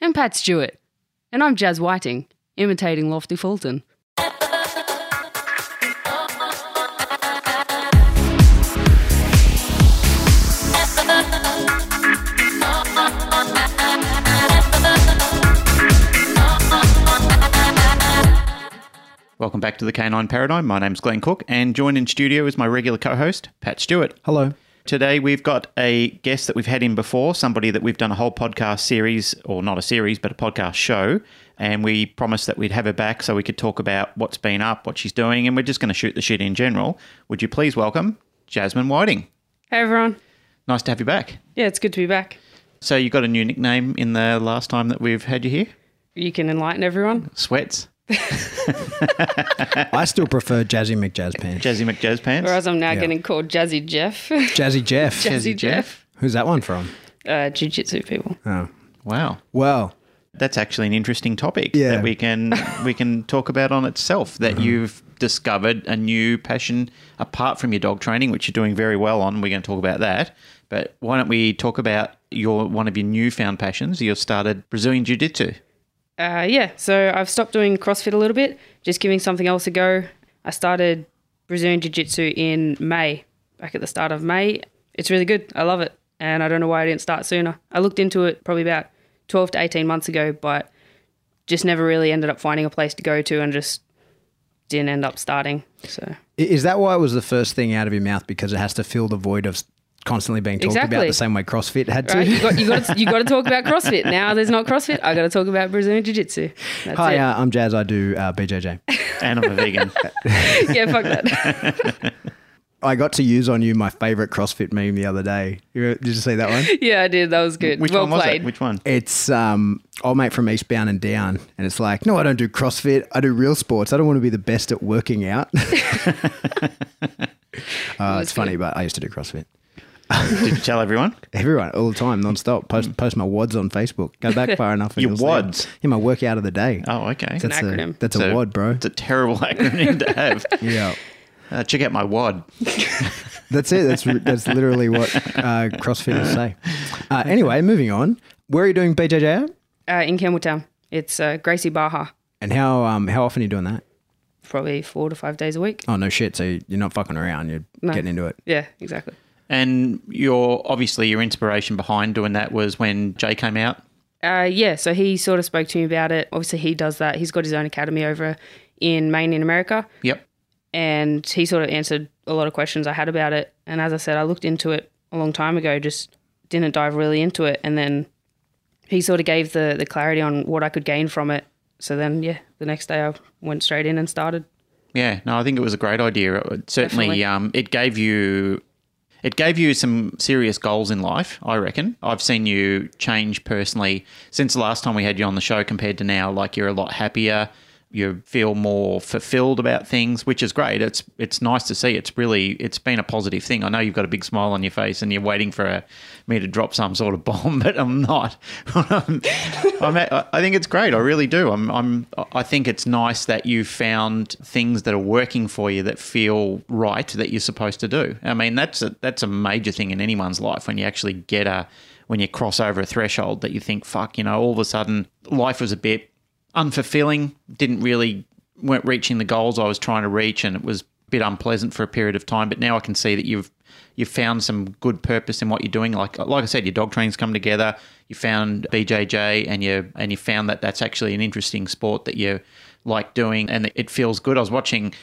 and Pat Stewart. And I'm Jazz Whiting, imitating Lofty Fulton. Welcome back to the Canine Paradigm. My name's Glenn Cook, and joined in studio is my regular co host, Pat Stewart. Hello. Today, we've got a guest that we've had in before, somebody that we've done a whole podcast series, or not a series, but a podcast show. And we promised that we'd have her back so we could talk about what's been up, what she's doing, and we're just going to shoot the shit in general. Would you please welcome Jasmine Whiting? Hey everyone. Nice to have you back. Yeah, it's good to be back. So, you got a new nickname in the last time that we've had you here? You can enlighten everyone. Sweats. I still prefer Jazzy McJazz Pants. Jazzy McJazz Pants. Whereas I'm now Yeah. getting called Jazzy Jeff. Jazzy Jeff. Jazzy Jeff. Who's that one from? Uh, Jiu Jitsu people. Oh. Wow. Well, That's actually an interesting topic Yeah. that we can we can talk about on itself. That you've discovered a new passion apart from your dog training, which you're doing very well on. We're going to talk about that. But why don't we talk about your one of your newfound passions? You've started Brazilian Jiu Jitsu. Uh, yeah, so I've stopped doing CrossFit a little bit, just giving something else a go. I started Brazilian Jiu Jitsu in May, back at the start of May. It's really good. I love it. And I don't know why I didn't start sooner. I looked into it probably about 12 to 18 months ago, but just never really ended up finding a place to go to and just didn't end up starting. So, is that why it was the first thing out of your mouth because it has to fill the void of constantly being talked about the same way CrossFit had to? right, you got you got to, you got to talk about CrossFit. Now there's not CrossFit. I got to talk about Brazilian Jiu Jitsu. That's Hi, it. uh, I'm Jazz. I do uh, BJJ. And I'm a vegan. yeah, fuck that. I got to use on you my favorite CrossFit meme the other day. You- Did you see that one? yeah, I did. That was good. Which well one was played. it? Which one? It's um, old mate from Eastbound and Down, and it's like, no, I don't do CrossFit. I do real sports. I don't want to be the best at working out. uh, it's funny, but I used to do CrossFit. Did you tell everyone? Everyone, all the time, non-stop. Post, post my wads on Facebook. Go back far enough. and Your you'll see 'em. wads? Yeah, my workout of the day. Oh, okay. that's a, acronym. that's So- a wad, bro. It's a terrible acronym to have. Yeah. Uh, check out my WAD. That's it. That's that's literally what uh, CrossFitters say. Uh, anyway, moving on. Where are you doing BJJ at? uh, in Campbelltown. It's uh, Gracie Barra, And how um how often are you doing that? probably four to five days a week. Oh no shit! So you're not fucking around. You're No. getting into it. Yeah, exactly. And your obviously your inspiration behind doing that was when Jay came out. Uh, yeah, so he sort of spoke to me about it. Obviously, he does that. He's got his own academy over in Maine, in America, Yep. and he sort of answered a lot of questions I had about it. And as I said, I looked into it a long time ago, just didn't dive really into it. And then he sort of gave the the clarity on what I could gain from it. So then, yeah, the next day I went straight in and started. Yeah, no, I think it was a great idea. It certainly, um, it gave you, it gave you some serious goals in life. I reckon. I've seen you change personally since the last time we had you on the show compared to now. Like you're a lot happier. You feel more fulfilled about things, which is great. It's it's nice to see. It's really it's been a positive thing. I know you've got a big smile on your face and you're waiting for a, me to drop some sort of bomb, but I'm not. I'm, I think it's great. I really do. I'm, I'm. I think it's nice that you found things that are working for you that feel right that you're supposed to do. I mean, that's a that's a major thing in anyone's life when you actually get a when you cross over a threshold that you think, fuck, you know, all of a sudden life was a bit unfulfilling. Didn't really weren't reaching the goals I was trying to reach, and it was a bit unpleasant for a period of time. But now I can see that you've you've found some good purpose in what you're doing. Like like I said, your dog training's come together. You found BJJ, and you and you found that that's actually an interesting sport that you like doing, and it feels good. I was watching.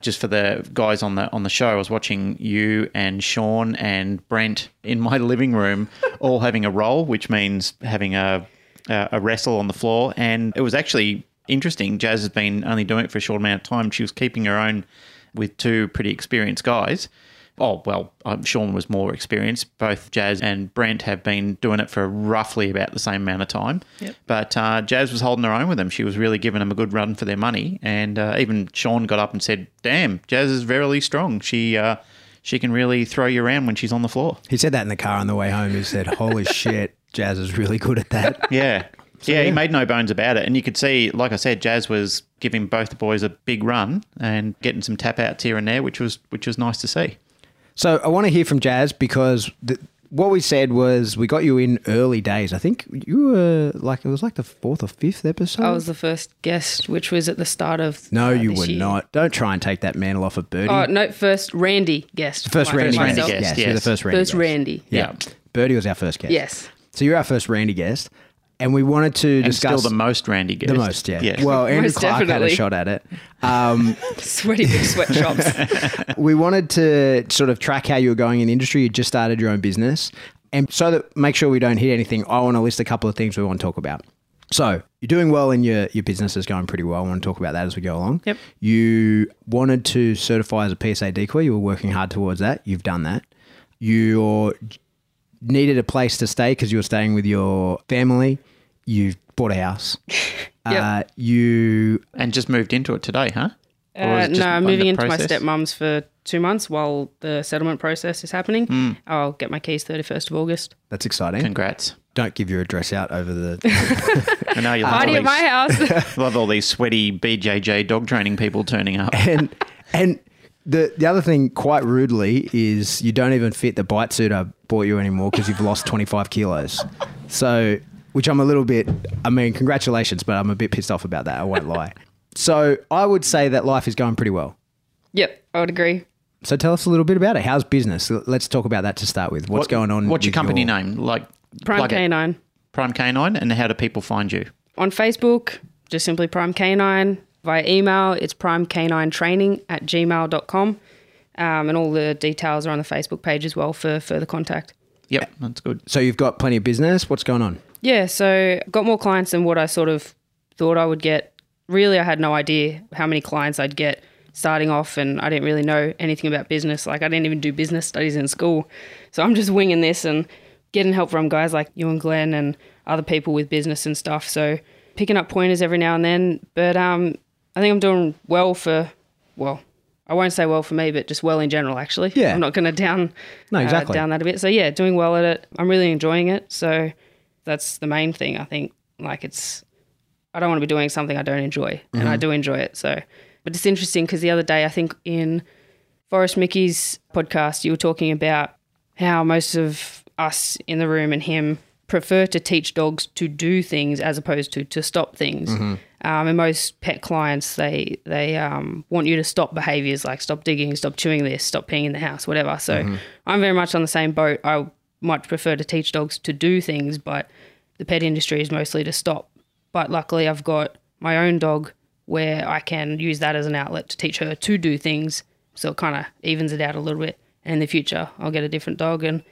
Just for the guys on the on the show, I was watching you and Sean and Brent in my living room, all having a roll, which means having a a a wrestle on the floor, and it was actually interesting. Jazz has been only doing it for a short amount of time. She was keeping her own with two pretty experienced guys, Oh, well, um, Sean was more experienced. Both Jazz and Brent have been doing it for roughly about the same amount of time. Yep. But uh, Jazz was holding her own with them. She was really giving them a good run for their money. And uh, even Sean got up and said, Damn, Jazz is verily strong. She. Uh, she can really throw you around when she's on the floor. He said that in the car on the way home. He said, "Holy shit, Jazz is really good at that." Yeah. yeah, yeah. he made no bones about it. And you could see, like I said, Jazz was giving both the boys a big run and getting some tap outs here and there, which was which was nice to see. So I want to hear from Jazz because the, what we said was we got you in early days. I think you were like it was like the fourth or fifth episode. I was the first guest, which was at the start of. no, uh, you this were year. not. Don't try and take that mantle off of Birdie. Oh no, first Randy guest. first Like Randy, Randy guest. myself. guest, Yes, you're the first Randy. First guest. Randy. Yeah. Birdie was our first guest. Yes. So you're our first Randy guest, and we wanted to And discuss still the most Randy guest. the most. Yeah. Yes. Well, Andrew Most Clark had a shot at it. Um, Sweaty big sweatshops. we wanted to sort of track how you were going in the industry. You just started your own business. And so that make sure we don't hit anything, I want to list a couple of things we want to talk about. So you're doing well in your, your business is going pretty well. I want to talk about that as we go along. Yep. You wanted to certify as a PSA decoy. You were working hard towards that. You've done that. You needed a place to stay because you were staying with your family. You bought a house. uh, you and just moved into it today, huh? Uh, is it just no, I'm moving into my stepmom's for two months while the settlement process is happening. Hmm. I'll get my keys 31st of August. that's exciting. Congrats. Don't give your address out over the I know you love, all Party at my house. love all these sweaty BJJ dog training people turning up. and and the the other thing, quite rudely, is you don't even fit the bite suit I bought you anymore because you've lost twenty five kilos. So, which I'm a little bit. I mean, congratulations, but I'm a bit pissed off about that. I won't lie. So, I would say that life is going pretty well. yep, I would agree. So, tell us a little bit about it. How's business? Let's talk about that to start with. What's What- going on? What's your with company name? Like Prime plug it. Canine. Prime Canine, and how do people find you? On Facebook, just simply Prime Canine. Via email, it's primecanintraining at gmail.com. Um, and all the details are on the Facebook page as well for further contact. Yep, that's good. So, you've got plenty of business. What's going on? Yeah, so got more clients than what I sort of thought I would get. Really, I had no idea how many clients I'd get starting off, and I didn't really know anything about business. Like, I didn't even do business studies in school. So I'm just winging this and getting help from guys like you and Glenn and other people with business and stuff. So picking up pointers every now and then. But um, I think I'm doing well for, well, I won't say well for me, but just well in general, actually. Yeah. I'm not going to down, No, uh, down that a bit. So yeah, doing well at it. I'm really enjoying it. So that's the main thing. I think like it's I don't want to be doing something I don't enjoy, and I do enjoy it. So, but it's interesting because the other day I think in Forrest Mickey's podcast you were talking about how most of us in the room and him prefer to teach dogs to do things as opposed to to stop things. Um, and most pet clients they they um, want you to stop behaviors like stop digging, stop chewing this, stop peeing in the house, whatever. So I'm very much on the same boat. I much prefer to teach dogs to do things, but the pet industry is mostly to stop. But luckily, I've got my own dog where I can use that as an outlet to teach her to do things. So it kind of evens it out a little bit. And in the future, I'll get a different dog and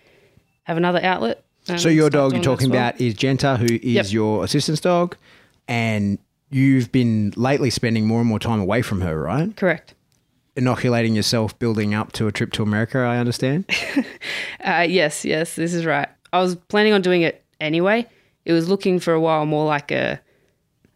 have another outlet. So your dog you're talking well. about is Genta, who is Yep. your assistance dog, and you've been lately spending more and more time away from her, right? Correct. Inoculating yourself, building up to a trip to America. I understand. Uh, yes, yes, this is right. I was planning on doing it anyway. It was looking for a while more like a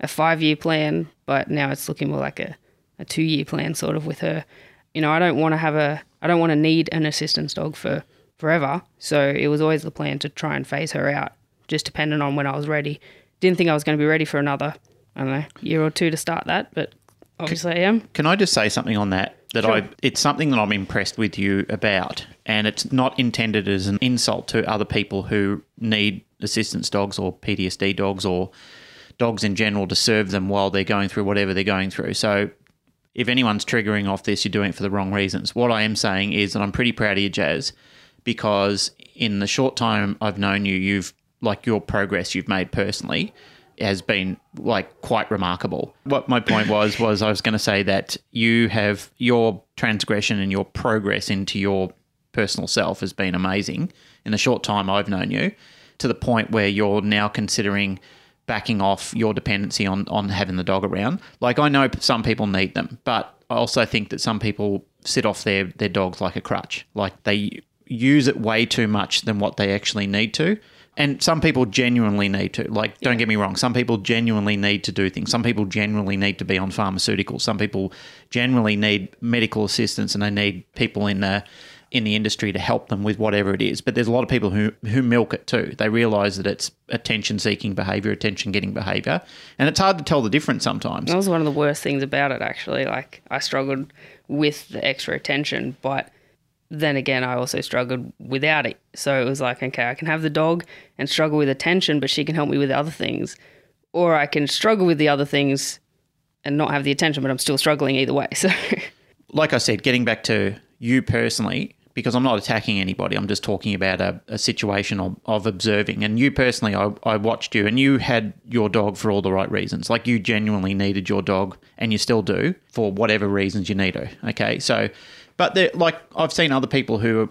a five year plan, but now it's looking more like a, a two year plan, sort of with her. You know, I don't want to have a, I don't want to need an assistance dog for forever. So it was always the plan to try and phase her out, just depending on when I was ready. Didn't think I was going to be ready for another, I don't know, year or two to start that, but um, obviously I am. Can I just say something on that? That Sure. I, it's something that I'm impressed with you about, and it's not intended as an insult to other people who need assistance dogs or PTSD dogs or dogs in general to serve them while they're going through whatever they're going through. So, if anyone's triggering off this, you're doing it for the wrong reasons. What I am saying is that I'm pretty proud of you, Jazz, because in the short time I've known you, you've like your progress you've made personally has been like quite remarkable. What my point was was I was going to say that you have your transgression and your progress into your personal self has been amazing in the short time I've known you to the point where you're now considering backing off your dependency on on having the dog around. Like I know some people need them, but I also think that some people sit off their their dogs like a crutch. Like they use it way too much than what they actually need to. And some people genuinely need to. Like, don't get me wrong. Some people genuinely need to do things. Some people genuinely need to be on pharmaceuticals. Some people generally need medical assistance, and they need people in the in the industry to help them with whatever it is. But there's a lot of people who who milk it too. They realise that it's attention seeking behaviour, attention getting behaviour, and it's hard to tell the difference sometimes. That was one of the worst things about it, actually. Like, I struggled with the extra attention, but then again, I also struggled without it. So it was like, okay, I can have the dog and struggle with attention, but she can help me with other things. Or I can struggle with the other things and not have the attention, but I'm still struggling either way. So, like I said, getting back to you personally, because I'm not attacking anybody, I'm just talking about a, a situation of, of observing. And you personally, I, I watched you and you had your dog for all the right reasons. Like you genuinely needed your dog and you still do for whatever reasons you need her. Okay. So, but they're like, I've seen other people who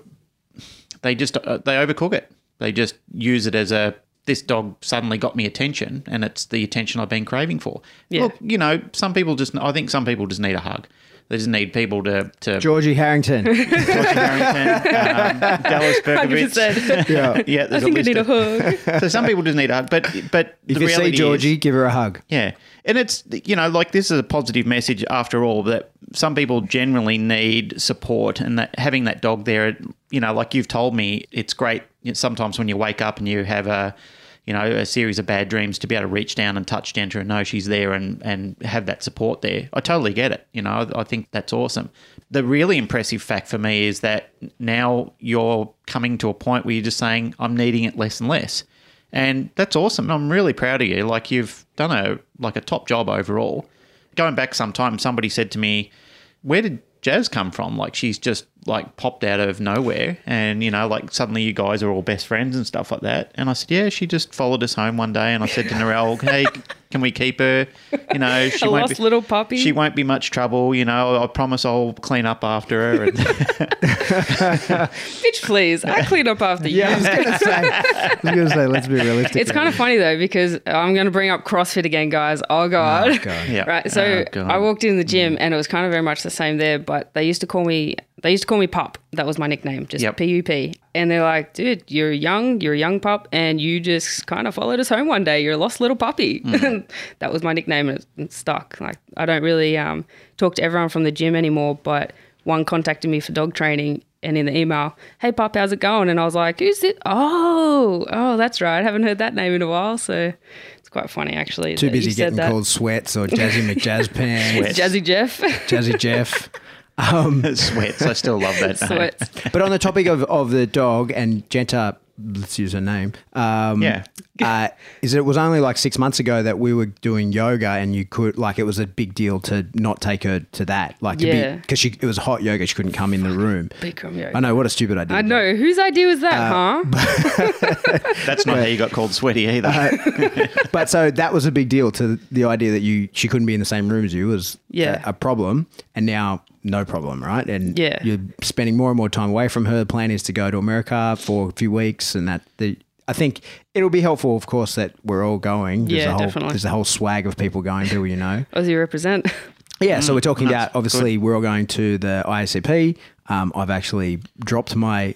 they just, uh, they overcook it. They just use it as a, this dog suddenly got me attention and it's the attention I've been craving for. Yeah. Look, you know, some people just, I think some people just need a hug. They just need people to, to Georgie Harrington. George Harrington, um, Dallas Berkovitz. yeah. Yeah, I there's think I a need a list hug. So some people just need a hug, but but If the you see Georgie, is, give her a hug. yeah, and it's you know like this is a positive message after all that some people generally need support, and that having that dog there, you know, like you've told me, it's great. Sometimes when you wake up and you have a you know, a series of bad dreams to be able to reach down and touch Denta and know she's there and, and have that support there. I totally get it. You know, I, I think that's awesome. The really impressive fact for me is that now you're coming to a point where you're just saying, I'm needing it less and less. And that's awesome. I'm really proud of you. Like you've done a like a top job overall. Going back some time, somebody said to me, Where did Jazz come from? Like she's just like popped out of nowhere and you know, like suddenly you guys are all best friends and stuff like that. And I said, Yeah, she just followed us home one day and I said to Narelle, Hey, can we keep her? You know, she A won't lost be, little puppy. She won't be much trouble, you know. I promise I'll clean up after her. And Bitch, please. I clean up after you. Yeah, I was gonna say. I was gonna say, let's be realistic. It's kind of funny though because I'm going to bring up CrossFit again, guys. Oh, oh god. Oh, God. yeah. Right. So Oh, God. I walked in the gym mm. and it was kind of very much the same there, but they used to call me they used to call me Pop. That was my nickname, just Yep. PUP. And they're like, dude, you're young, you're a young pup, and you just kind of followed us home one day. You're a lost little puppy. Mm. that was my nickname and it- it stuck. Like I don't really um, talk to everyone from the gym anymore, but one contacted me for dog training and in the email, hey pup, how's it going? And I was like, who's it? Oh, oh, that's right. I haven't heard that name in a while. So it's quite funny actually. Too busy getting called sweats or Jazzy McJazz pants, Jazzy Jeff. Jazzy Jeff. Um, sweats. I still love that. name. Sweats. but on the topic of, of the dog and Genta, let's use her name. Um, Yeah. uh, is it was only like six months ago that we were doing yoga and you could like it was a big deal to not take her to that like to Yeah. because she it was hot yoga she couldn't come in the room. Bikram yoga. I know what a stupid idea. I know. Whose idea was that, Uh, huh? That's not how you got called sweaty either. Uh, but so that was a big deal to the idea that you she couldn't be in the same room as you was Yeah. a, a problem and now no problem right and Yeah. you're spending more and more time away from her the plan is to go to america for a few weeks and that the I think it'll be helpful, of course, that we're all going. There's Yeah, a whole, definitely. There's a whole swag of people going, people you know. Aussie represent. Yeah, so we're talking that's about obviously we're all going to the ISCP. Um, I've actually dropped my.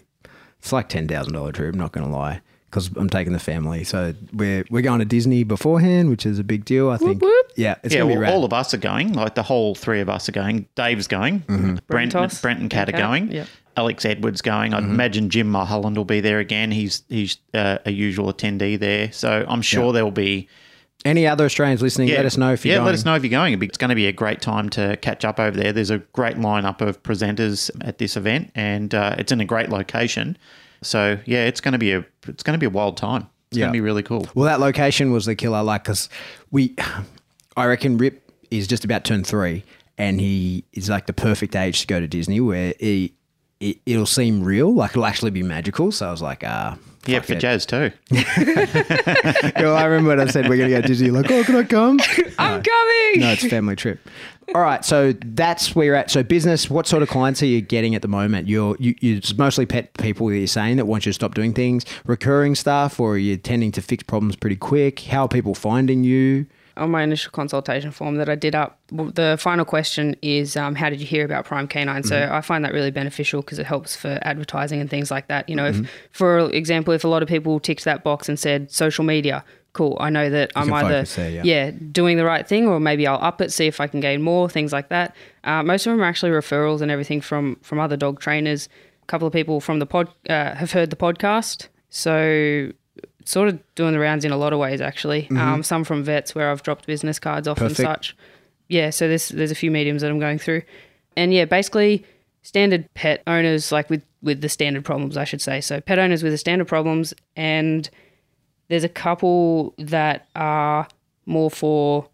It's like ten thousand dollar trip. Not going to lie, because I'm taking the family. So we're we're going to Disney beforehand, which is a big deal. I think. whoop. Yeah, it's yeah, going well, rad. all of us are going. Like the whole three of us are going. Dave's going. Brent, Toss. Brent and Kat are going. yeah. Alex Edwards going. I'd imagine Jim Mulholland will be there again. He's he's uh, a usual attendee there. So I'm sure Yeah. there will be. Any other Australians listening? let us know if you're yeah, going. let us know if you're going. It's going to be a great time to catch up over there. There's a great lineup of presenters at this event, and uh, it's in a great location. So yeah, it's going to be a it's going to be a wild time. It's Yeah. going to be really cool. Well, that location was the killer. Like, because we, I reckon Rip is just about turn three, and he is like the perfect age to go to Disney, where he, it, it'll seem real, like it'll actually be magical. So I was like, ah. Yeah, fuck for it. Jazz too. Yo, I remember when I said we're gonna go to Disney. Like, oh, can I come? I'm coming. No, it's a family trip. All right, so that's where you're at. So business, what sort of clients are you getting at the moment? You're you, you it's mostly pet people that you're saying that want you to stop doing things, recurring stuff, or are you tending to fix problems pretty quick? How are people finding you? On my initial consultation form that I did up, the final question is, um, "How did you hear about Prime Canine?" So I find that really beneficial because it helps for advertising and things like that. You know, if, for example, if a lot of people ticked that box and said social media, cool, I know that I'm either there, yeah. doing the right thing, or maybe I'll up it, see if I can gain more things like that. Uh, most of them are actually referrals and everything from from other dog trainers. A couple of people from the pod uh, have heard the podcast, so sort of doing the rounds in a lot of ways. Actually, um, some from vets where I've dropped business cards off Perfect. and such. Yeah, so there's there's a few mediums that I'm going through, and yeah, basically standard pet owners like with with the standard problems, I should say. So pet owners with the standard problems and there's a couple that are more for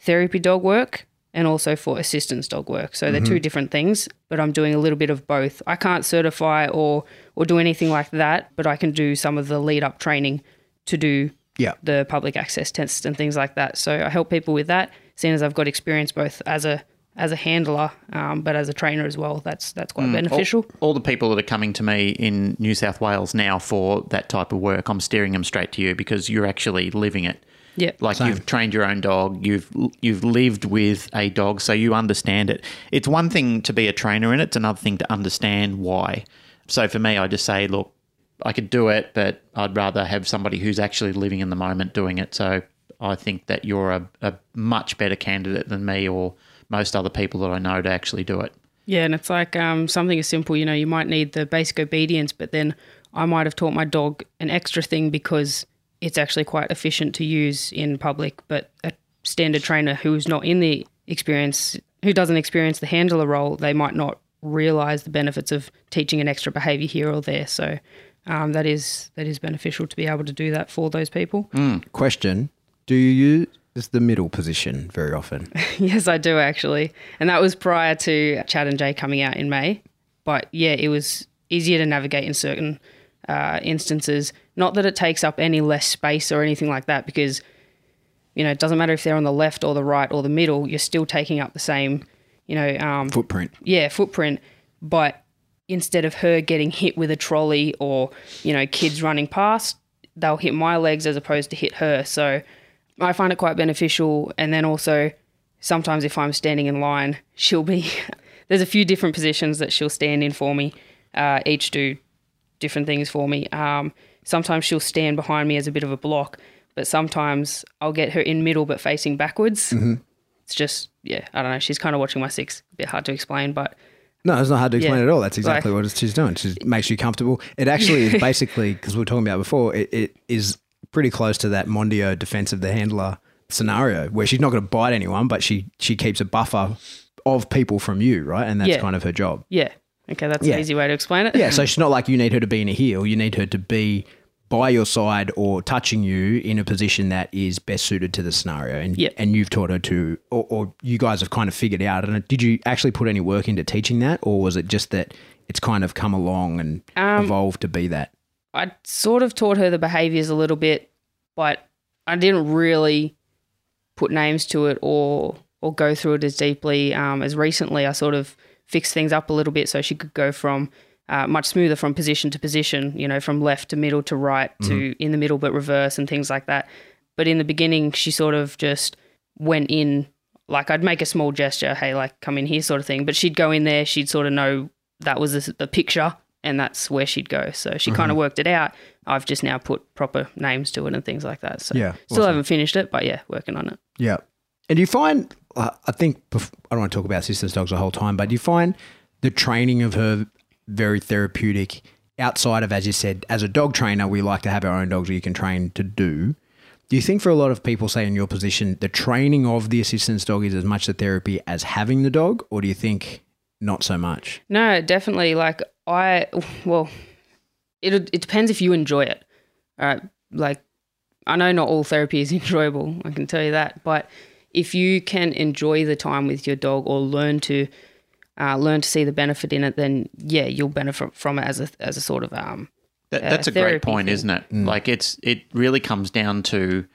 therapy dog work and also for assistance dog work. So they're two different things, but I'm doing a little bit of both. I can't certify or or do anything like that, but I can do some of the lead up training to do Yeah. the public access tests and things like that. So I help people with that, seeing as I've got experience both as a as a handler, um, but as a trainer as well. That's that's quite beneficial. All, all the people that are coming to me in New South Wales now for that type of work, I'm steering them straight to you because you're actually living it. Yeah. Like you've trained your own dog, you've you've lived with a dog, so you understand it. It's one thing to be a trainer in it; it's another thing to understand why. So for me, I just say, look, I could do it, but I'd rather have somebody who's actually living in the moment doing it. So I think that you're a, a much better candidate than me or most other people that I know to actually do it. Yeah, and it's like um, something as simple, you know, you might need the basic obedience, but then I might have taught my dog an extra thing because it's actually quite efficient to use in public. But a standard trainer who's not in the experience, who doesn't experience the handler role, they might not realize the benefits of teaching an extra behavior here or there. So um, that is that is beneficial to be able to do that for those people. Question: Do you use the middle position very often? Yes, I do actually. And that was prior to Chad and Jay coming out in May. But yeah, it was easier to navigate in certain uh, instances. Not that it takes up any less space or anything like that, because, you know, it doesn't matter if they're on the left or the right or the middle, you're still taking up the same, you know, um, Footprint. yeah, footprint. But instead of her getting hit with a trolley or, you know, kids running past, they'll hit my legs as opposed to hit her. So I find it quite beneficial. And then also, sometimes if I'm standing in line, she'll be, there's a few different positions that she'll stand in for me, uh, each do different things for me. Um, sometimes she'll stand behind me as a bit of a block, but sometimes I'll get her in middle but facing backwards. It's just, yeah, I don't know. She's kind of watching my six. A bit hard to explain, but No, it's not hard to explain Yeah. at all. That's exactly Like- what she's doing. She makes you comfortable. It actually is basically because we were talking about before. It, it is pretty close to that Mondio defense of the handler scenario where she's not going to bite anyone, but she she keeps a buffer of people from you, right? And that's Yeah. kind of her job. yeah. Okay, that's Yeah. an easy way to explain it. Yeah, so she's not like you need her to be in a heel. You need her to be by your side or touching you in a position that is best suited to the scenario. And Yep. and you've taught her to, or, or you guys have kind of figured out. And did you actually put any work into teaching that, or was it just that it's kind of come along and Um, evolved to be that? I sort of taught her the behaviors a little bit, but I didn't really put names to it or or go through it as deeply um, as recently. I sort of fixed things up a little bit so she could go from uh, much smoother from position to position, you know, from left to middle to right to in the middle but reverse and things like that. But in the beginning, she sort of just went in like I'd make a small gesture, hey, like come in here, sort of thing. But she'd go in there, she'd sort of know that was the, the picture, and that's where she'd go. So she kind of worked it out. I've just now put proper names to it and things like that. So Yeah, still awesome. haven't finished it, but yeah, working on it. Yeah. And do you find, I think, I don't want to talk about assistance dogs the whole time, but do you find the training of her very therapeutic outside of, as you said, as a dog trainer, we like to have our own dogs that you can train to do. Do you think for a lot of people, say in your position, the training of the assistance dog is as much the therapy as having the dog, or do you think not so much? No, definitely. Like I, well, it it depends if you enjoy it. All right, like I know not all therapy is enjoyable. I can tell you that, but if you can enjoy the time with your dog or learn to uh, learn to see the benefit in it, then yeah, you'll benefit from it as a as a sort of um That, uh, that's a great point, thing. isn't it? Like it's it really comes down to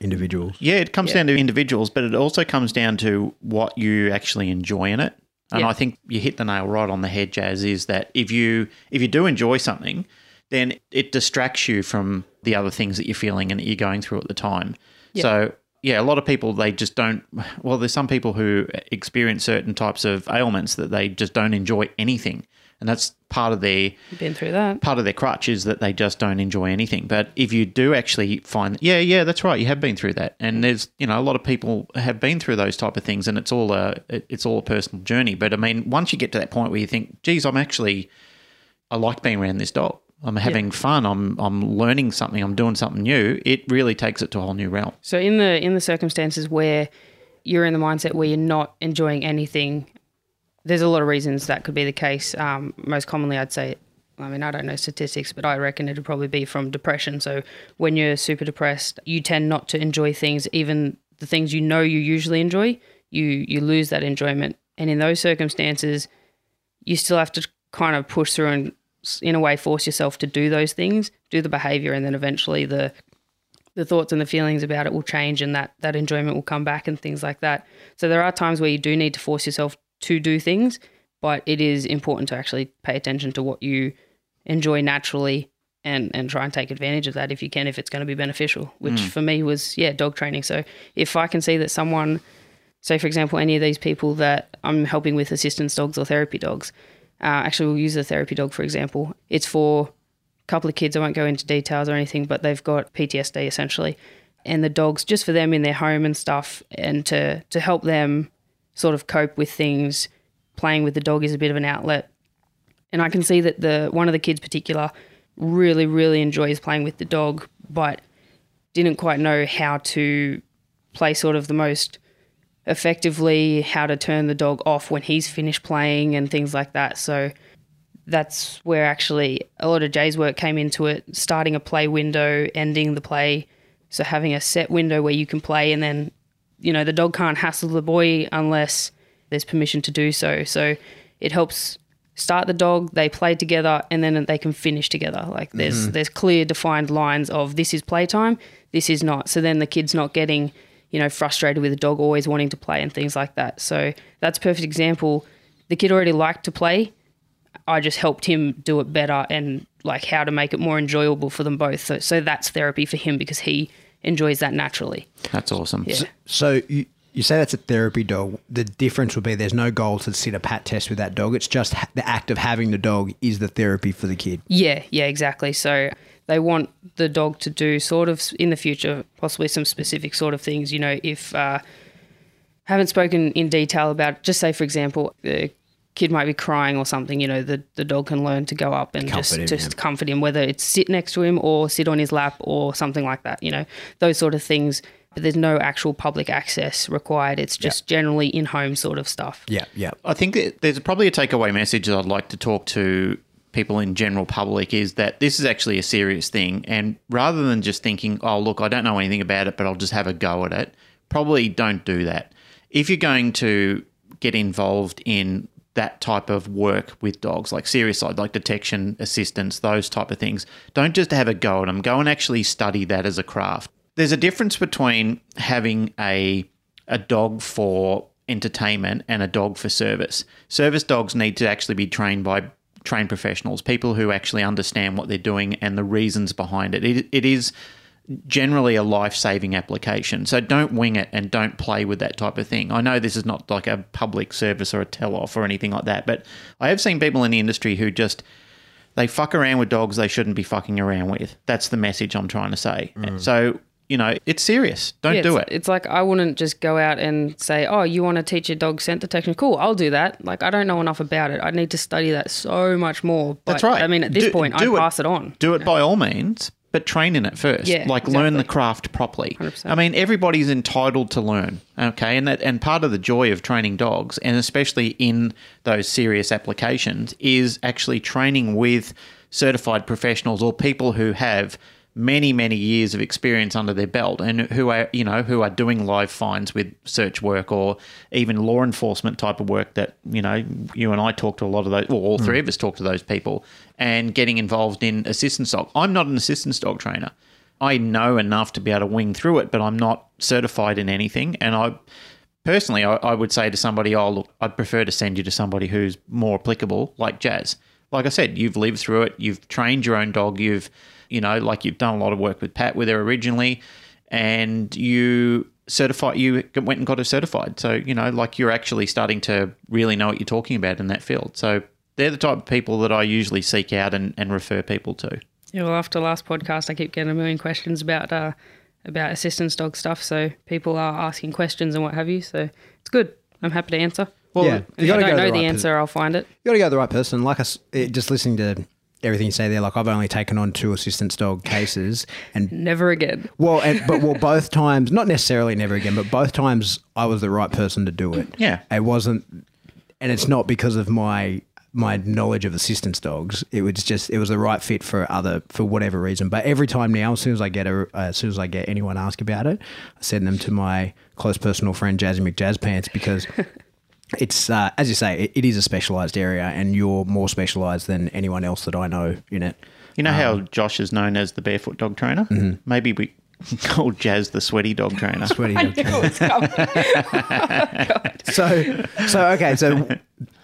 Individuals. yeah, it comes down to individuals, but it also comes down to what you actually enjoy in it. And Yeah. I think you hit the nail right on the head, Jazz. Is that if you if you do enjoy something, then it distracts you from the other things that you're feeling and that you're going through at the time. So yeah, a lot of people they just don't. Well, there's some people who experience certain types of ailments that they just don't enjoy anything, and that's part of their Been through that. part of their crutch is that they just don't enjoy anything. But if you do actually find, yeah, yeah, that's right, you have been through that, and there's you know a lot of people have been through those type of things, and it's all a it's all a personal journey. But I mean, once you get to that point where you think, geez, I'm actually I like being around this dog. I'm having fun. I'm I'm learning something. I'm doing something new. It really takes it to a whole new realm. So in the in the circumstances where you're in the mindset where you're not enjoying anything, there's a lot of reasons that could be the case. Um, most commonly, I'd say, I mean, I don't know statistics, but I reckon it'd probably be from depression. So when you're super depressed, you tend not to enjoy things, even the things you know you usually enjoy. You you lose that enjoyment, and in those circumstances, you still have to kind of push through and in a way force yourself to do those things, do the behavior, and then eventually the the thoughts and the feelings about it will change and that that enjoyment will come back and things like that. So there are times where you do need to force yourself to do things, but it is important to actually pay attention to what you enjoy naturally and and try and take advantage of that if you can if it's going to be beneficial, which mm. for me was yeah, dog training. So if I can see that someone say for example any of these people that I'm helping with assistance dogs or therapy dogs, uh, actually we'll use a therapy dog for example. It's for a couple of kids. I won't go into details or anything, but they've got PTSD essentially, and the dogs just for them in their home and stuff, and to to help them sort of cope with things. Playing with the dog is a bit of an outlet, and I can see that the one of the kids particular really really enjoys playing with the dog, but didn't quite know how to play sort of the most effectively, how to turn the dog off when he's finished playing and things like that. So that's where actually a lot of Jay's work came into it, starting a play window, ending the play. So having a set window where you can play and then, you know, the dog can't hassle the boy unless there's permission to do so. So it helps start the dog, they play together and then they can finish together. Like there's mm-hmm. there's clear defined lines of this is playtime, this is not. So then the kid's not getting, you know, frustrated with the dog always wanting to play and things like that. So that's a perfect example. The kid already liked to play. I just helped him do it better and like how to make it more enjoyable for them both. So, so that's therapy for him because he enjoys that naturally. That's awesome. Yeah. So you, you say that's a therapy dog. The difference would be there's no goal to sit a pat test with that dog. It's just ha- the act of having the dog is the therapy for the kid. Yeah, yeah, exactly. So they want the dog to do sort of in the future, possibly some specific sort of things. You know, if uh, haven't spoken in detail about, just say for example, the kid might be crying or something. You know, the the dog can learn to go up and Comfort just him, just yeah. comfort him, whether it's sit next to him or sit on his lap or something like that. You know, those sort of things. But there's no actual public access required. It's just generally in home sort of stuff. Yeah, yeah. I think that there's probably a takeaway message that I'd like to talk to people in general public is that this is actually a serious thing. And rather than just thinking, oh, look, I don't know anything about it, but I'll just have a go at it, probably don't do that. If you're going to get involved in that type of work with dogs, like serious side, like detection, assistance, those type of things, don't just have a go at them. Go and actually study that as a craft. There's a difference between having a a dog for entertainment and a dog for service. Service dogs need to actually be trained by trained professionals, people who actually understand what they're doing and the reasons behind it. It, it is generally a life saving application. So don't wing it and don't play with that type of thing. I know this is not like a public service or a tell off or anything like that, but I have seen people in the industry who just they fuck around with dogs they shouldn't be fucking around with. That's the message I'm trying to say. Mm. So, you know, it's serious. Don't Yeah, do it. It's like I wouldn't just go out and say, "Oh, you want to teach your dog scent detection? Cool, I'll do that." Like I don't know enough about it. I need to study that so much more. But, That's right. I mean, at this Do- point, I do pass it on. Do it by all means, but train in it first. Yeah, like learn the craft properly. 100%. I mean, everybody's entitled to learn. Okay, and that and part of the joy of training dogs, and especially in those serious applications, is actually training with certified professionals or people who have many many years of experience under their belt and who are you know who are doing live finds with search work or even law enforcement type of work that you know you and I talk to a lot of those well all three mm. of us talk to those people and getting involved in assistance dog I'm not an assistance dog trainer. I know enough to be able to wing through it but I'm not certified in anything. And I personally I, I would say to somebody oh look I'd prefer to send you to somebody who's more applicable like Jazz. Like I said you've lived through it. You've trained your own dog. You've you know like you've done a lot of work with Pat with her originally and you certified. You went and got her certified, so you know, like you're actually starting to really know what you're talking about in that field. So they're the type of people that I usually seek out and, and refer people to. Yeah, well, after last podcast, I keep getting a million questions about uh, about assistance dog stuff. So people are asking questions and what have you. So it's good. I'm happy to answer. Well, yeah, If I gotta don't go know the, right answer, I'll find it. You got to go to the right person. Like us, just listening to everything you say there. Like I've only taken on two assistance dog cases, and Never again. well, and, but well, both times, not necessarily never again, but both times I was the right person to do it. Yeah. it wasn't, and it's not because of my my knowledge of assistance dogs. It was just it was the right fit for other for whatever reason. But every time now, as soon as I get a, as soon as I get anyone ask about it, I send them to my close personal friend Jazzy McJazzpants because. It's uh, as you say, it, it is a specialised area, and you're more specialised than anyone else that I know in it. You know how Josh is known as the barefoot dog trainer? Maybe we call Jazz the sweaty dog trainer. Sweaty I dog. knew it was coming. So, so okay, so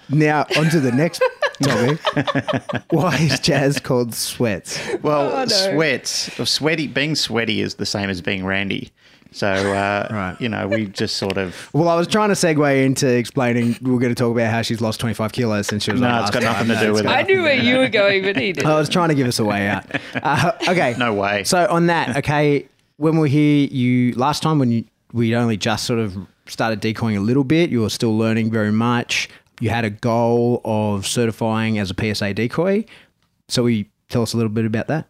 now onto the next topic. Why is jazz called sweats? Well, Oh, no. sweats, sweaty, being sweaty is the same as being randy. So, uh, Right. you know, we just sort of. Well, I was trying to segue into explaining we are going to talk about how she's lost 25 kilos since she was No, on it's got nothing time. to do No, with it's it. I knew where you were going, but he didn't. I was trying to give us a way out. Uh, okay. No way. So on that, okay, when we were here, you last time when you we only just sort of started decoying a little bit, you were still learning very much. You had a goal of certifying as a PSA decoy. So will you tell us a little bit about that?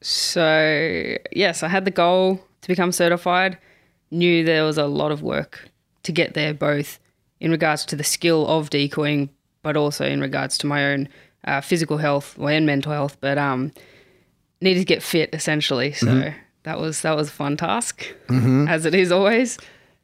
So, yes, I had the goal to become certified. Knew there was a lot of work to get there, both in regards to the skill of decoying, but also in regards to my own uh, physical health and mental health. But um, needed to get fit essentially. So that was that was a fun task, as it is always.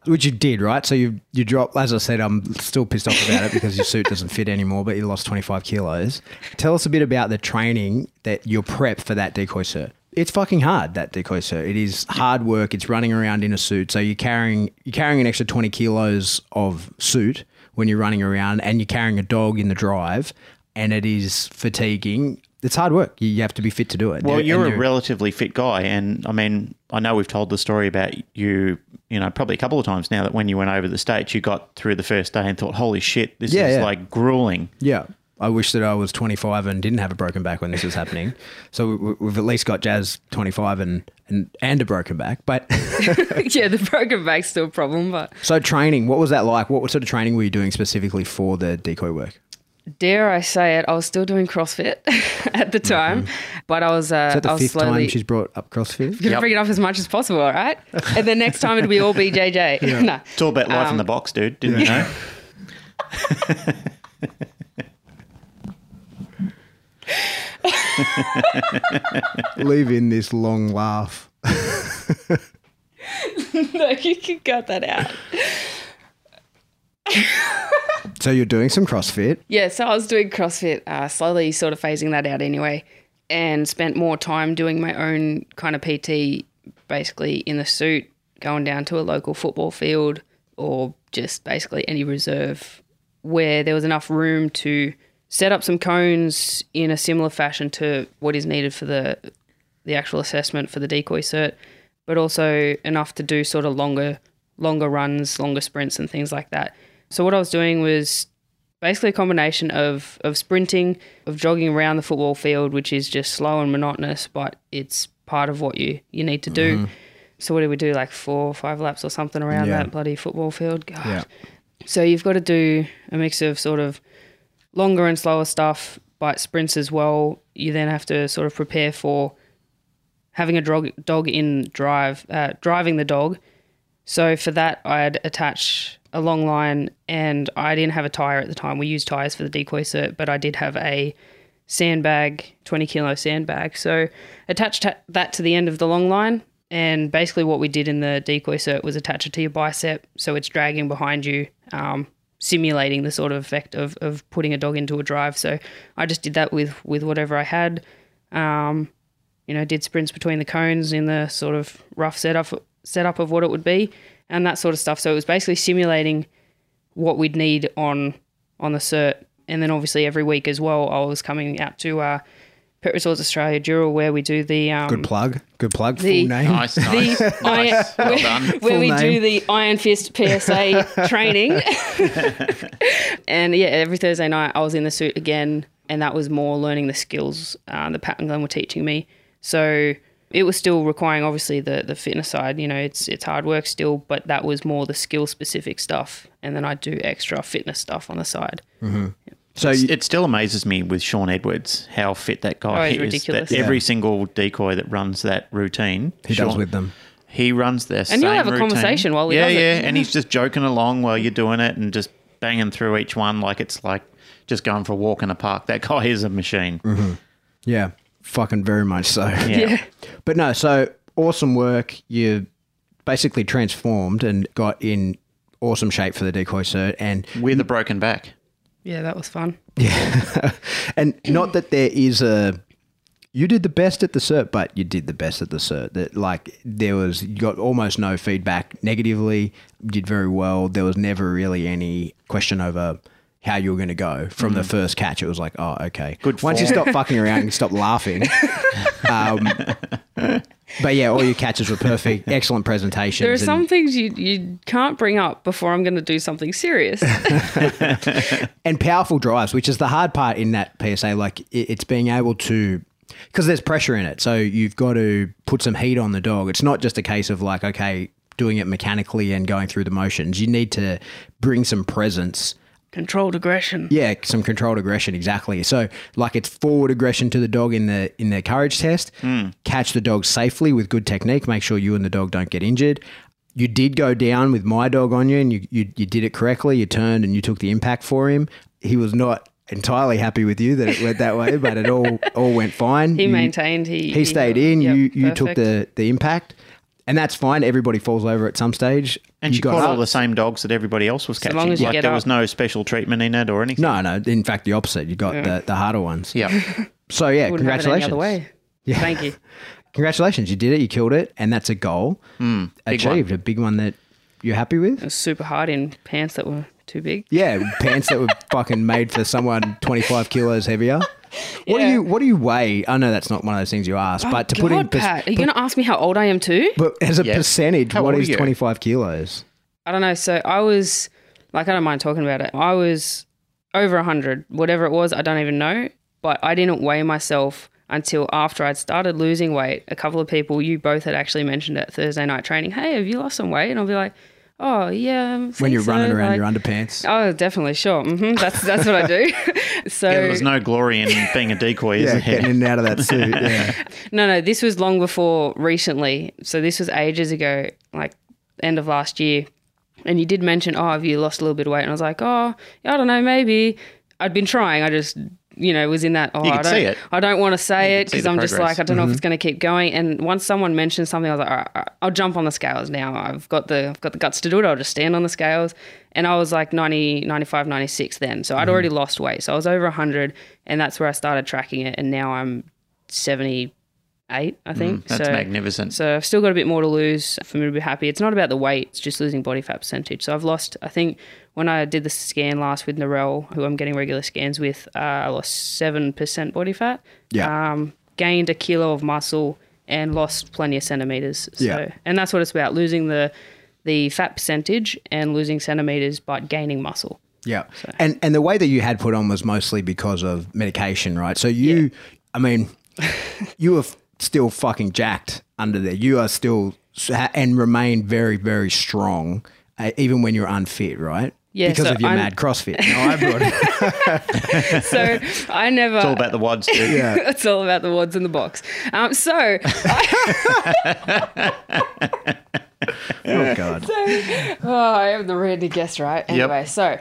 Which you did, right? So you you dropped. As I said, I'm still pissed off about it because your suit doesn't fit anymore. But you lost 25 kilos. Tell us a bit about the training that your prep for that decoy cert. It's fucking hard that decoy cert. It is hard work. It's running around in a suit. So you're carrying you're carrying an extra 20 kilos of suit when you're running around, and you're carrying a dog in the drive, and it is fatiguing. It's hard work. You, have to be fit to do it. Well, And you're a relatively fit guy, and I mean, I know we've told the story about you, you know, probably a couple of times now that when you went over the states, you got through the first day and thought, "Holy shit, this Yeah, is yeah. like grueling." Yeah. I wish that I was 25 and didn't have a broken back when this was happening. So we- we've at least got Jazz 25 and, and, and a broken back. But yeah, the broken back's still a problem, but so training, what was that like? What sort of training were you doing specifically for the decoy work? dare I say it, I was still doing CrossFit at the time, but I was uh, Is that the I was fifth slowly time she's brought up CrossFit? gonna Yep. bring it up as much as possible, all right? and then next time it'll be all BJJ. no. It's all about life in Um, the box, dude. Didn't you know? Leave in this long laugh. no, you can cut that out. So you're doing some CrossFit. Yeah, so I was doing CrossFit, uh, slowly sort of phasing that out anyway, and spent more time doing my own kind of PT, basically in the suit, going down to a local football field or just basically any reserve where there was enough room to set up some cones in a similar fashion to what is needed for the the actual assessment for the decoy cert, but also enough to do sort of longer longer runs, longer sprints and things like that. So what I was doing was basically a combination of of sprinting, of jogging around the football field, which is just slow and monotonous, but it's part of what you you need to do. Mm-hmm. So what do we do? Like four or five laps or something around Yeah. that bloody football field. God. Yeah. So you've got to do a mix of sort of longer and slower stuff, but sprints as well. You then have to sort of prepare for having a dog dog in drive, uh, driving the dog. So for that, I'd attach a long line, and I didn't have a tire at the time. We used tires for the decoy cert, but I did have a sandbag, twenty kilo sandbag. So attached that to the end of the long line, and basically what we did in the decoy cert was attach it to your bicep, so it's dragging behind you, um, simulating the sort of effect of of putting a dog into a drive. So I just did that with with whatever I had. Um, you know, did sprints between the cones in the sort of rough setup setup of what it would be, and that sort of stuff. So it was basically simulating what we'd need on on the cert, and then obviously every week as well, I was coming out to uh, Pet Resorts Australia, Dural, where we do the um, Good plug. Good plug. The- Full name. Nice, nice, the iron, nice. Well done. where Full we do the Iron Fist PSA training. and yeah, every Thursday night I was in the suit again, and that was more learning the skills uh, the Pat and Glenn were teaching me. So it was still requiring obviously the the fitness side. You know, it's it's hard work still, but that was more the skill specific stuff, and then I do extra fitness stuff on the side. So you, It still amazes me with Sean Edwards how fit that guy Oh, is. ridiculous. That every single decoy that runs that routine, he does with them. He runs their And you'll have a routine. conversation while he yeah, does it. yeah, and he's just joking along while you're doing it and just banging through each one like it's like just going for a walk in a park. That guy is a machine. Mm-hmm. Yeah, fucking very much so. Yeah. Yeah. But no, so awesome work. You basically transformed and got in awesome shape for the decoy cert, and with a broken back. Yeah, that was fun. Yeah. and not that there is a. You did the best at the cert, but you did the best at the cert. That like there was you got almost no feedback negatively. Did very well. There was never really any question over how you were going to go from the first catch. It was like, oh, okay. Good Once you stop fucking around and you stop laughing. um, but yeah, all your catches were perfect. Excellent presentation. There are and- some things you you can't bring up before I'm going to do something serious. and powerful drives, which is the hard part in that PSA. Like it, it's being able to, because there's pressure in it. So you've got to put some heat on the dog. It's not just a case of like, okay, doing it mechanically and going through the motions. You need to bring some presence. Controlled aggression. Yeah, some controlled aggression, exactly. So, like, it's forward aggression to the dog in the in the courage test. Hmm. Catch the dog safely with good technique. Make sure you and the dog don't get injured. You did go down with my dog on you, and you you, you did it correctly. You turned and you took the impact for him. He was not entirely happy with you that it went that way, but it all all went fine. He You- maintained. He he stayed in. Yep, you you took the the impact, and that's fine. Everybody falls over at some stage. And she got caught up. all the same dogs that everybody else was catching. long as you like get there up. was no special treatment in it or anything. No, no. In fact, the opposite. You got the, the harder ones. Yeah. So yeah, Wouldn't have it congratulations. any other way. Thank you. Congratulations, you did it. You killed it, and that's a goal hmm. big achieved. A big one that you're happy with. It was super hard in pants that were too big. Yeah, pants that were fucking made for someone 25 kilos heavier. What do you What do you weigh? I know that's not one of those things you ask, oh, but to God, put in, pers- Pat, are you going to ask me how old I am too? but as a Yeah. percentage, How what old is are you? 25 kilos? I don't know. So I was like, I don't mind talking about it. I was over 100, whatever it was, I don't even know. But I didn't weigh myself until after I'd started losing weight. A couple of people, you both had actually mentioned at Thursday night training, hey, have you lost some weight? And I'll be like, oh, yeah. I When you're so." running around Like, your underpants. Oh, definitely, sure. hmm That's that's what I do. so Yeah, there was no glory in being a decoy, is yeah, there? getting in and out of that suit. Yeah. No, no, this was long before recently. So this was ages ago, like end of last year. And you did mention, oh, have you lost a little bit of weight? And I was like, oh, I don't know, maybe. I'd been trying. I just, you know, was in that. Oh, I don't, see it. I don't want to say You it because I'm just like, I don't know if it's going to keep going. And once someone mentioned something, I was like, all right, I'll jump on the scales now. I've got the, I've got the guts to do it. I'll just stand on the scales. And I was like 90, 95, 96 then. So I'd Mm-hmm. already lost weight. So I was over 100, and that's where I started tracking it. And now I'm 78, I think. Mm, That's so, magnificent. So I've still got a bit more to lose for me to be happy. It's not about the weight; it's just losing body fat percentage. So I've lost. I think when I did the scan last with Narelle, who I'm getting regular scans with, uh, I lost seven percent body fat. Yeah. Um, gained a kilo of muscle and lost plenty of centimeters. So, Yeah. and that's what it's about: losing the the fat percentage and losing centimeters, but gaining muscle. Yeah. So. And and the way that you had put on was mostly because of medication, right? So you, I mean, you were still fucking jacked under there. You are still and remain very very strong, uh, even when you're unfit, right? Yeah, Because so of your I'm- mad CrossFit. No, I brought it. So I never. It's all about the wads, too. Yeah. it's all about the wads in the box. Um, so Oh god. Oh, I am the Randy guest, right? Anyway, so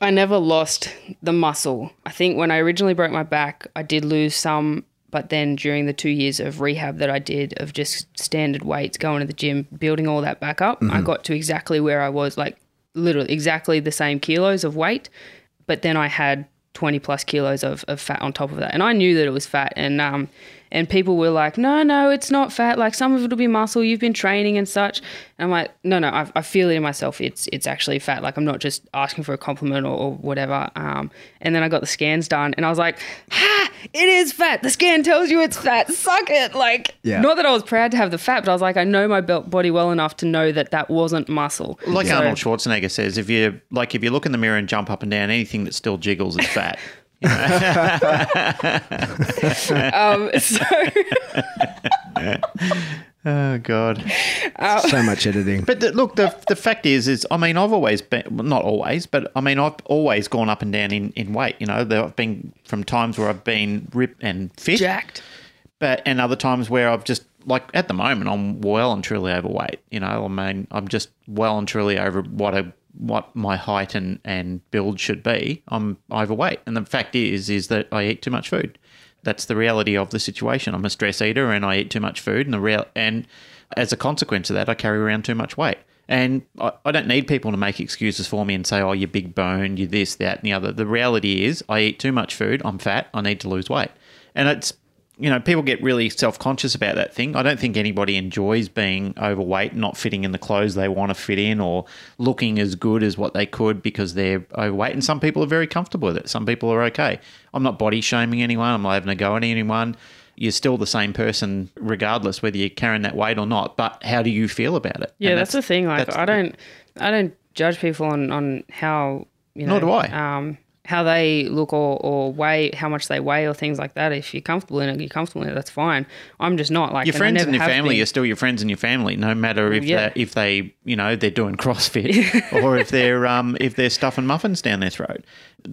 I never lost the muscle. I think when I originally broke my back, I did lose some, but then during the two years of rehab that I did, of just standard weights, going to the gym, building all that back up, I got to exactly where I was, like literally exactly the same kilos of weight, but then I had 20 plus kilos of, of fat on top of that. And I knew that it was fat. And, um, and people were like, no, no, it's not fat. Like some of it'll be muscle. You've been training and such. And I'm like, no, no, I, I feel it in myself. It's, it's actually fat. Like I'm not just asking for a compliment or, or whatever. Um, and then I got the scans done and I was like, ha, it is fat. The scan tells you it's fat. Suck it. Like, Yeah. not that I was proud to have the fat, but I was like, I know my belt body well enough to know that that wasn't muscle. Like So- Arnold Schwarzenegger says, if you like, if you look in the mirror and jump up and down, anything that still jiggles is fat. Um, so oh God! so much editing. But the, look, the the fact is, is I mean, I've always been well, not always, but I mean, I've always gone up and down in, in weight. You know, there have been from times where I've been ripped and fit, jacked. but and other times where I've just like at the moment I'm well and truly overweight. You know, I mean, I'm just well and truly over what a what my height and, and build should be. I'm overweight, and the fact is, is that I eat too much food. That's the reality of the situation. I'm a stress eater, and I eat too much food, and the real and as a consequence of that, I carry around too much weight. And I, I don't need people to make excuses for me and say, "Oh, you're big bone, you're this, that, and the other." The reality is, I eat too much food. I'm fat. I need to lose weight, and it's you know, people get really self conscious about that thing. I don't think anybody enjoys being overweight, not fitting in the clothes they want to fit in, or looking as good as what they could because they're overweight. And some people are very comfortable with it. Some people are okay. I'm not body shaming anyone. I'm not having a go at anyone. You're still the same person, regardless whether you're carrying that weight or not. But how do you feel about it? Yeah, And that's, the thing. Like, I don't, I don't judge people on on how you know. Nor do I. Um, how they look or, or weigh, how much they weigh, or things like that. If you're comfortable in it, you're comfortable in it. That's fine. I'm just not like Your and friends and your family been. are still your friends and your family, no matter if Yeah. they if they you know they're doing CrossFit or if they're um if they're stuffing muffins down their throat.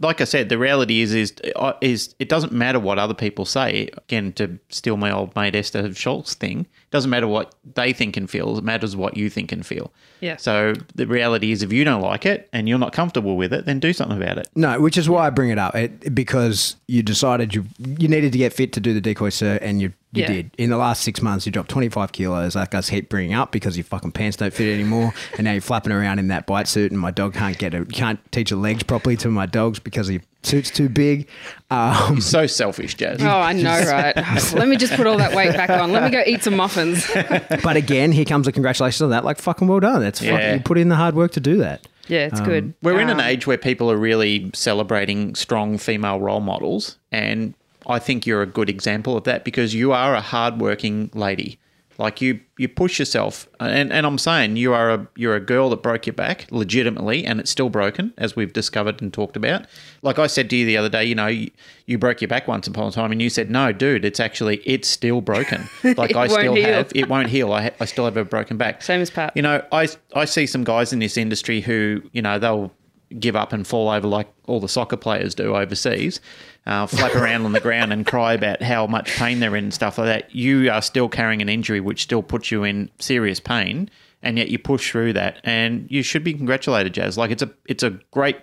Like I said, the reality is is uh, is it doesn't matter what other people say. Again, to steal my old mate Esther Schultz thing, it doesn't matter what they think and feel. It matters what you think and feel. Yeah. So the reality is, if you don't like it and you're not comfortable with it, then do something about it. No, which is why I bring it up. It, because you decided you you needed to get fit to do the decoy sir, and you you Yeah. did. In the last six months, you dropped twenty five kilos. Like I keep bringing up because your fucking pants don't fit anymore, and now you're flapping around in that bite suit, and my dog can't get a can't teach her legs properly to my dogs because your suit's too big. Um, So selfish, Jas. Oh, I know, right? Let me just put all that weight back on. Let me go eat some muffins. but again, here comes the congratulations on that. Like fucking well done. That's Yeah. fucking, you put in the hard work to do that. Yeah, it's good. We're in an Um, age where people are really celebrating strong female role models, and I think you're a good example of that because you are a hardworking lady. Like you, you push yourself, and, and I'm saying you are a you're a girl that broke your back legitimately, and it's still broken, as we've discovered and talked about. Like I said to you the other day, you know, you, you broke your back once upon a time, and you said, "No, dude, it's actually it's still broken. Like I still heal." have it won't heal. I, ha- I still have a broken back. Same as Pat. You know, I I see some guys in this industry who, you know, they'll give up and fall over like all the soccer players do overseas, uh, flap around on the ground and cry about how much pain they're in and stuff like that. You are still carrying an injury which still puts you in serious pain, and yet you push through that, and you should be congratulated, Jas. Like it's a it's a great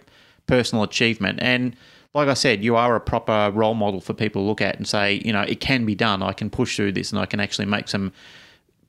personal achievement, and like I said, you are a proper role model for people to look at and say, you know, it can be done. I can push through this, and I can actually make some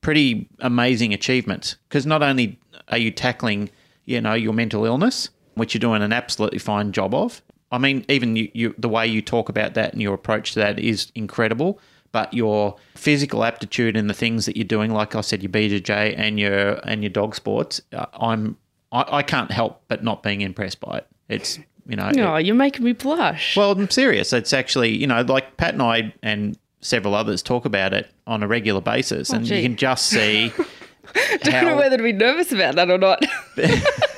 pretty amazing achievements because not only are you tackling you know your mental illness which you're doing an absolutely fine job of i mean even you, you the way you talk about that and your approach to that is incredible but your physical aptitude and the things that you're doing like i said your bjj and your and your dog sports uh, i'm I, I can't help but not being impressed by it it's you know it- Oh, you're making me blush. well, I'm serious. It's actually, you know, like Pat and I and several others talk about it on a regular basis, and gee. you can just see don't know whether to be nervous about that or not.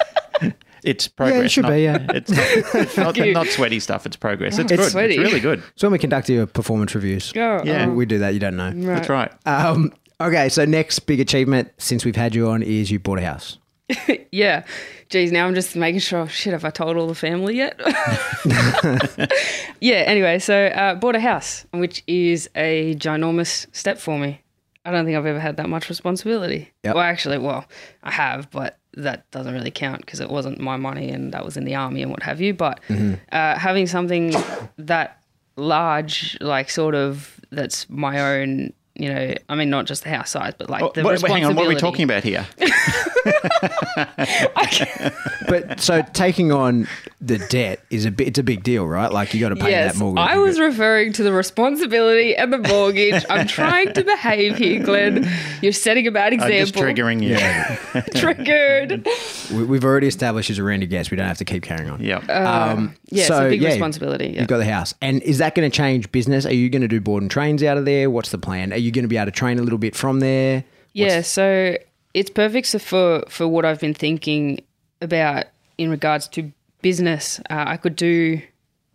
it's progress. Yeah, it should not, be, yeah. It's not, it's not, not sweaty stuff. It's progress. It's It's good. sweaty. It's really good. So when we conduct your performance reviews, Oh, Yeah. oh, we do that. You don't know. That's right. Um, okay, so next big achievement since we've had you on is you bought a house. yeah. Geez, now I'm just making sure. Shit, have I told all the family yet? yeah. Anyway, so uh, bought a house, which is a ginormous step for me. I don't think I've ever had that much responsibility. Yep. Well, actually, well, I have, but that doesn't really count because it wasn't my money and that was in the army and what have you. But uh, having something that large, like sort of, that's my own. You know, I mean, not just the house size, but like Oh, the what- hang on, what are we talking about here? But so taking on the debt is a bit, it's a big deal, right? Like you got to pay yes, that mortgage. I was got- referring to the responsibility and the mortgage. I'm trying to behave here, Glenn. You're setting a bad I'm just example. triggering you. Triggered. we- we've already established as a Randy guest. We don't have to keep carrying on. Yeah. Um, yeah, it's a big responsibility, yeah. You've got the house. And is that going to change business? Are you going to do board and trains out of there? What's the plan? Are you going to be able to train a little bit from there? Yeah, so it's perfect for for what I've been thinking about in regards to business. Uh, I could do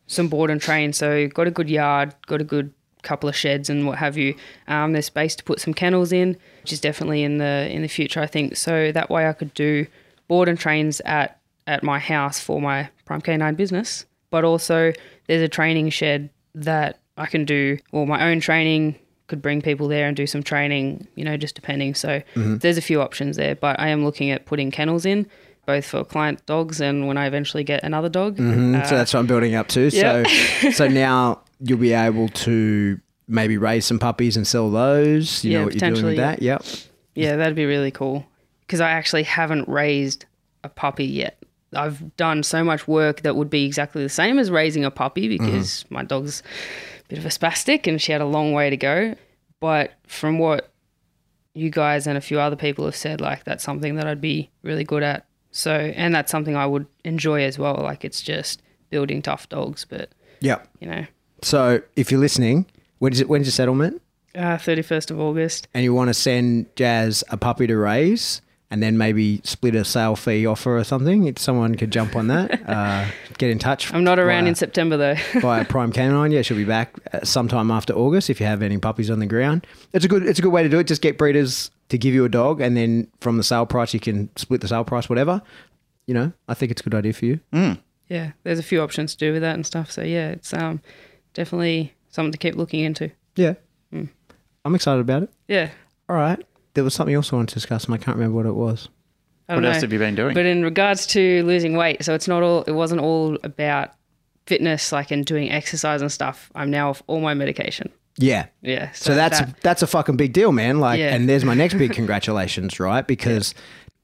some board and train. So got a good yard, got a good couple of sheds and what have you. Um, there's space to put some kennels in, which is definitely in the in the future, I think. So that way I could do board and trains at at my house for my Prime K9 business. But also there's a training shed that I can do well my own training. Could bring people there and do some training, you know, just depending. So mm-hmm. there's a few options there, but I am looking at putting kennels in, both for client dogs and when I eventually get another dog. Mm, so that's what I'm building up to. yeah. So, so now you'll be able to maybe raise some puppies and sell those. You Yeah, know what you're doing with potentially, that? Yep. Yeah, that'd be really cool. Because I actually haven't raised a puppy yet. I've done so much work that would be exactly the same as raising a puppy mm-hmm. because my dog's bit of a spastic and she had a long way to go. But from what you guys and a few other people have said, like that's something that I'd be really good at. So, and that's something I would enjoy as well. Like it's just building tough dogs, but yeah, you know, So if you're listening, when is it? When's your settlement? uh, 31st of August. And you want to send Jazz a puppy to raise, and then maybe split a sale fee offer or something. If someone could jump on that, uh, get in touch. I'm not around in September though. via Prime Canine. Yeah, she'll be back uh, sometime after August if you have any puppies on the ground. It's a good it's a good way to do it. Just get breeders to give you a dog, and then from the sale price you can split the sale price, whatever. You know, I think it's a good idea for you. yeah, there's a few options to do with that and stuff. So yeah, it's um definitely something to keep looking into. Yeah, I'm excited about it. Yeah, All right, there was something else I wanted to discuss, and I can't remember what it was. I What don't else know. have you been doing? But in regards to losing weight, so it's not all. It wasn't all about fitness, like and doing exercise and stuff. I'm now off all my medication. Yeah. Yeah. So that's that- that's a fucking big deal, man. Like, Yeah. and there's my next big congratulations, right? Because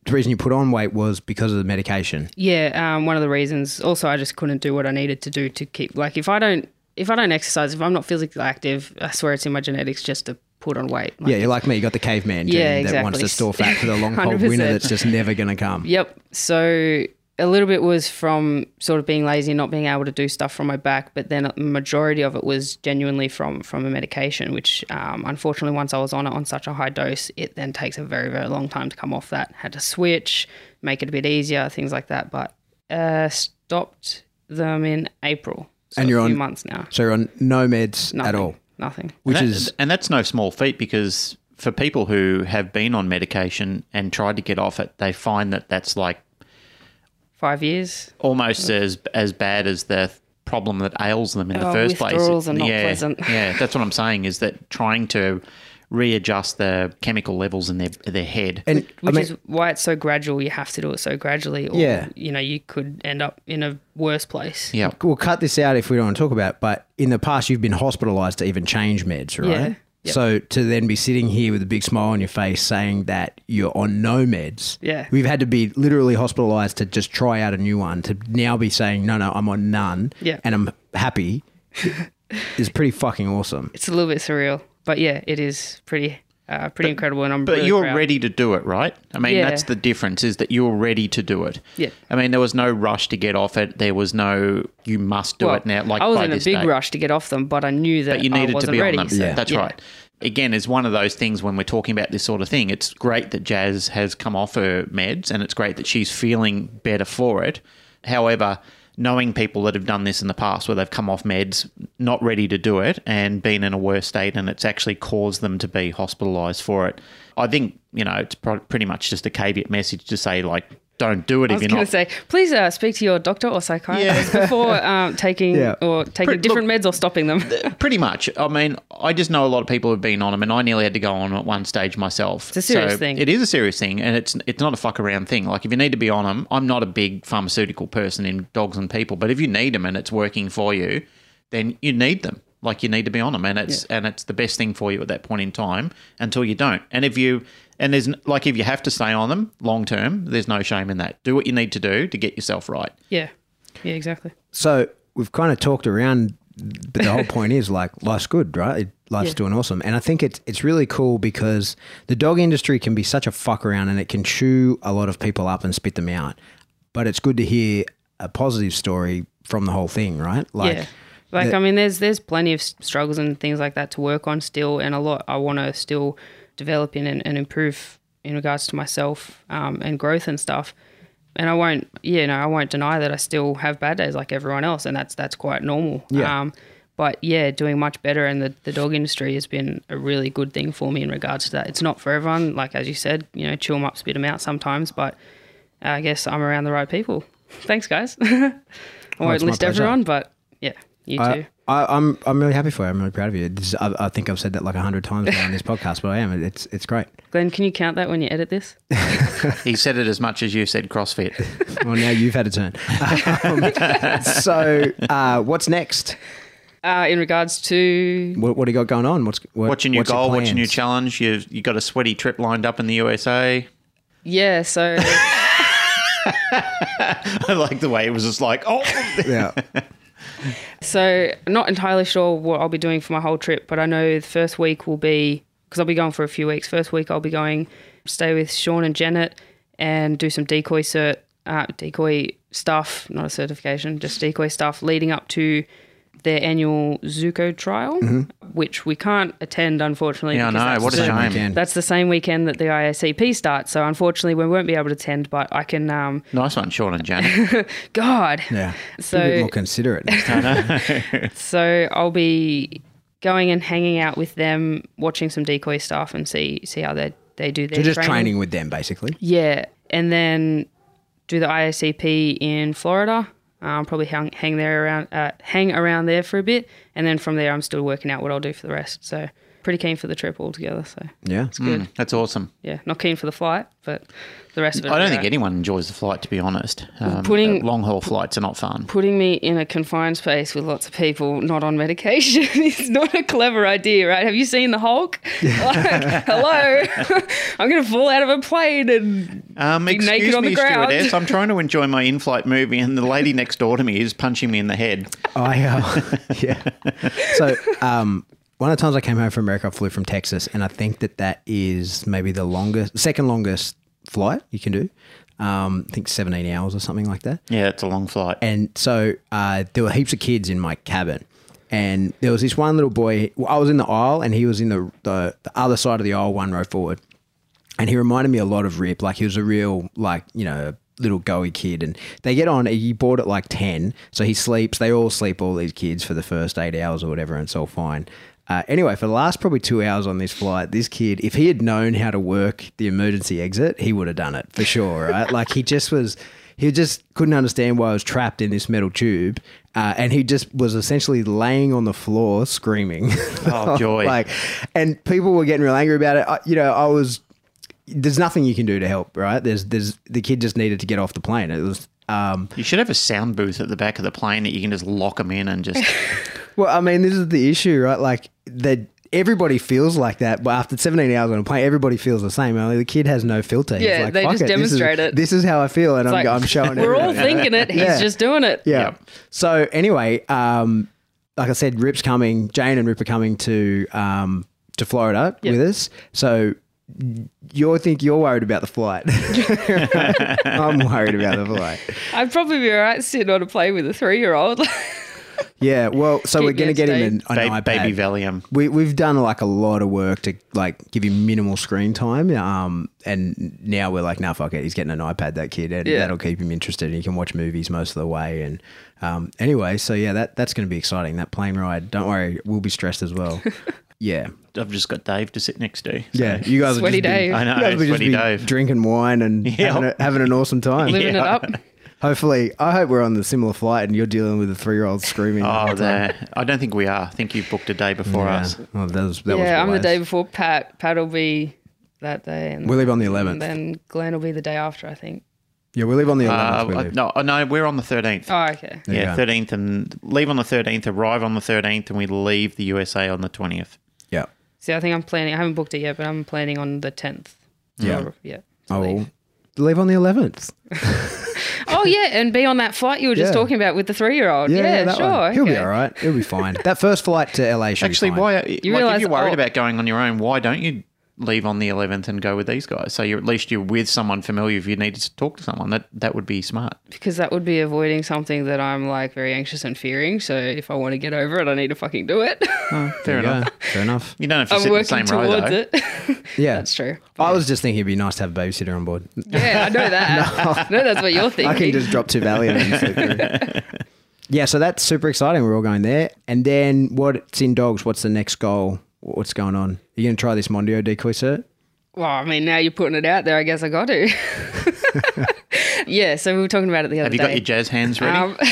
the reason you put on weight was because of the medication. yeah. Um, one of the reasons. Also, I just couldn't do what I needed to do to keep. Like, if I don't, if I don't exercise, if I'm not physically active, I swear it's in my genetics just to put on weight. Like, Yeah, you're like me. You got the caveman gene Yeah, that wants to store fat for the long cold winter that's just never going to come. Yep. So a little bit was from sort of being lazy and not being able to do stuff from my back, but then a majority of it was genuinely from from a medication, which um, unfortunately once I was on it on such a high dose, it then takes a very very long time to come off that. Had to switch, make it a bit easier, things like that. But uh, stopped them in April. So And you're a few on- months now. So you're on no meds Nothing. at all, Nothing. which and, that- is and that's no small feat because for people who have been on medication and tried to get off it, they find that that's like Five years. almost as as bad as the problem that ails them in the Oh, first place. withdrawals are not yeah, pleasant. yeah, that's what I'm saying. Is that trying to readjust the chemical levels in their their head? and I Which mean, is why it's so gradual. You have to do it so gradually, or Yeah. you know, you could end up in a worse place. yeah, we'll cut this out if we don't want to talk about. It, but in the past, you've been hospitalised to even change meds, right? Yeah. Yep. So to then be sitting here with a big smile on your face saying that you're on no meds, Yeah. we've had to be literally hospitalised to just try out a new one. To now be saying no, no, I'm on none, Yeah. and I'm happy, is pretty fucking awesome. It's a little bit surreal, but yeah, it is pretty, uh, pretty incredible, and I'm. But really you're proud. ready to do it, right? I mean, Yeah. that's the difference is that you're ready to do it. Yeah. I mean, there was no rush to get off it. There was no you must do Well, it now. Like I was by in a big date. rush to get off them, but I knew that But you needed to wasn't be ready. on them. so- Yeah. That's yeah. right. Again, is one of those things when we're talking about this sort of thing. It's great that Jas has come off her meds, and it's great that she's feeling better for it. However, knowing people that have done this in the past, where they've come off meds, not ready to do it, and been in a worse state, and it's actually caused them to be hospitalised for it. I think you know it's pretty much just a caveat message to say like, don't do it I if you're not. I was going to say, please uh, speak to your doctor or psychiatrist before um, taking Yeah. or taking Pretty- different look- meds or stopping them. Pretty much. I mean, I just know a lot of people who have been on them, and I nearly had to go on at one stage myself. It's a serious thing. It is a serious thing, and it's it's not a fuck around thing. Like if you need to be on them, I'm not a big pharmaceutical person in dogs and people, but if you need them and it's working for you, then you need them. Like you need to be on them, and it's and it's the best thing for you at that point in time until you don't. And if you And there's like if you have to stay on them long term, there's no shame in that. Do what you need to do to get yourself right. Yeah. Yeah, exactly. So we've kind of talked around, but the whole point is like life's good, right? Life's Yeah. doing awesome, and I think it's it's really cool because the dog industry can be such a fuck around, and it can chew a lot of people up and spit them out. But it's good to hear a positive story from the whole thing, right? Like, yeah. Like the- I mean, there's there's plenty of struggles and things like that to work on still, and a lot I want to still develop in and, and improve in regards to myself um, and growth and stuff. And I won't, yeah, no, I won't deny that I still have bad days like everyone else, and that's that's quite normal. Yeah. Um, but yeah, doing much better, and the, the dog industry has been a really good thing for me in regards to that. It's not for everyone, like as you said, you know, chew them up, spit them out sometimes, but I guess I'm around the right people. Thanks, guys. I won't list everyone, but yeah, you too. I, I, I'm I'm really happy for you. I'm really proud of you. This is, I, I think I've said that like a hundred times now on this podcast, but I am. It's it's great. Glenn, can you count that when you edit this? He said it as much as you said CrossFit. Well, now you've had a turn. Um, so, uh, what's next? Uh, in regards to What, what do you got going on? What's what, What's your new what's goal? What's your new challenge? You you got a sweaty trip lined up in the USA. yeah, so I like the way it was just like, oh, Yeah, so not entirely sure what I'll be doing for my whole trip, but I know the first week will be because I'll be going for a few weeks. First week I'll be going stay with Sean and Janet and do some decoy cert uh, decoy stuff, not a certification, just decoy stuff leading up to their annual Zuko trial, which we can't attend unfortunately. Yeah, I know. that's What a the- Same shame. weekend. That's the same weekend that the IACP starts. So unfortunately, we won't be able to attend, but I can. Um, nice one, Sean and Janet. God. yeah. So- Be a bit more considerate. next time. So I'll be going and hanging out with them, watching some decoy stuff, and see see how they they do their So just training with them, basically. Yeah, and then do the IACP in Florida. Um, probably hang, hang there around, uh, hang around there for a bit, and then from there, I'm still working out what I'll do for the rest. So pretty keen for the trip altogether. So Yeah. it's good. That's awesome. Yeah, not keen for the flight, but the rest of it. I don't think go. anyone enjoys the flight, to be honest. Um, Putting- long haul flights are not fun. putting me in a confined space with lots of people not on medication is not a clever idea, right? Have you seen the Hulk? Like, hello, I'm going to fall out of a plane and Um, Be excuse naked on the me, ground. stewardess. I'm trying to enjoy my in-flight movie, and the lady next door to me is punching me in the head. I uh, yeah. So um, one of the times I came home from America, I flew from Texas, and I think that that is maybe the longest, second longest flight you can do. Um, I think 17 hours or something like that. Yeah, it's a long flight. And so uh, there were heaps of kids in my cabin. And there was this one little boy. well, I was in the aisle, and he was in the, the, the other side of the aisle, one row forward. And he reminded me a lot of Rip. Like he was a real, like, you know, little goey kid. And they get on, he bought at like 10. So he sleeps. They all sleep, all these kids, for the first eight hours or whatever. And it's all fine. Uh, anyway, for the last probably two hours on this flight, this kid, if he had known how to work the emergency exit, he would have done it for sure, right? like he just was, he just couldn't understand why I was trapped in this metal tube. Uh, and he just was essentially laying on the floor screaming. Oh, joy. like, and people were getting real angry about it. I, you know, I was, there's nothing you can do to help, right? There's, there's, the kid just needed to get off the plane. It was, um, You should have a sound booth at the back of the plane that you can just lock them in and just. Well, I mean, this is the issue, right? Like that everybody feels like that, but after 17 hours on a plane, everybody feels the same. Mean, the kid has no filter. He's Yeah, like, they "Fuck just it. This is- demonstrate it. This is how I feel, and I'm, like, I'm showing. It. We're all thinking it. He's Yeah. just doing it. Yeah. So anyway, um, like I said, Rip's coming. Jane and Rip are coming to um, to Florida Yep. with us. So you think you're worried about the flight? I'm worried about the flight. I'd probably be all right sitting on a plane with a three year old. Yeah. Well, so Keep we're going to get him an, an Ba- iPad. baby Valium. We we've done like a lot of work to like give him minimal screen time. Um, and now we're like, no, fuck it. He's getting an iPad, that kid, and Yeah. that'll keep him interested. And he can watch movies most of the way. And um, anyway, so yeah, that that's going to be exciting. That plane ride. Don't worry, we'll be stressed as well. yeah, I've just got Dave to sit next to. so- yeah. You guys Sweaty will just be, Dave. I know, You guys just sweaty be Dave. drinking wine and Yeah. having, a, having an awesome time. Living it up. Hopefully, I hope we're on the similar flight and you're dealing with a three year old screaming. Oh, whole there. I don't think we are. I think you've booked a day before Yeah. us. Oh, that was, that was yeah, I'm the day before Pat. Pat will be that day. And We leave on the 11th. And 11th. then Glenn will be the day after, I think. Yeah, we leave on the 11th. Uh, we no, oh, no, we're on the 13th. Oh, okay. There yeah, 13th and leave on the 13th, arrive on the 13th, and we leave the USA on the 20th. Yeah. See, I think I'm planning, I haven't booked it yet, but I'm planning on the 10th. Yeah. Or- yeah. Oh, well, leave on the 11th. Oh yeah, and be on that flight you were just Yeah. talking about with the three-year-old. Yeah, that sure. one. He'll be okay. all right. He'll be fine. that first flight to LA should Actually, be fine. why? like, if realise- you're worried oh. about going on your own, why don't you leave on the 11th and go with these guys? So you're at least you're with someone familiar. If you needed to talk to someone, that that would be smart. Because that would be avoiding something that I'm like very anxious and fearing. So if I want to get over it, I need to fucking do it. Oh, fair enough. go. Fair enough. You don't have to I'm sit in the working same row though. it. Yeah. That's true. I was just thinking it'd be nice to have a babysitter on board. Yeah, I know that. no. that's what you're thinking. I can just drop two Valium and. Yeah, so that's super exciting. We're all going there. And then what's in dogs? What's the next goal? What's going on? Are you going to try this Mondio decoy cert? Well, I mean, now you're putting it out there. I guess I got to. yeah. So we were talking about it the other day. Have you day. got your jazz hands ready? Um,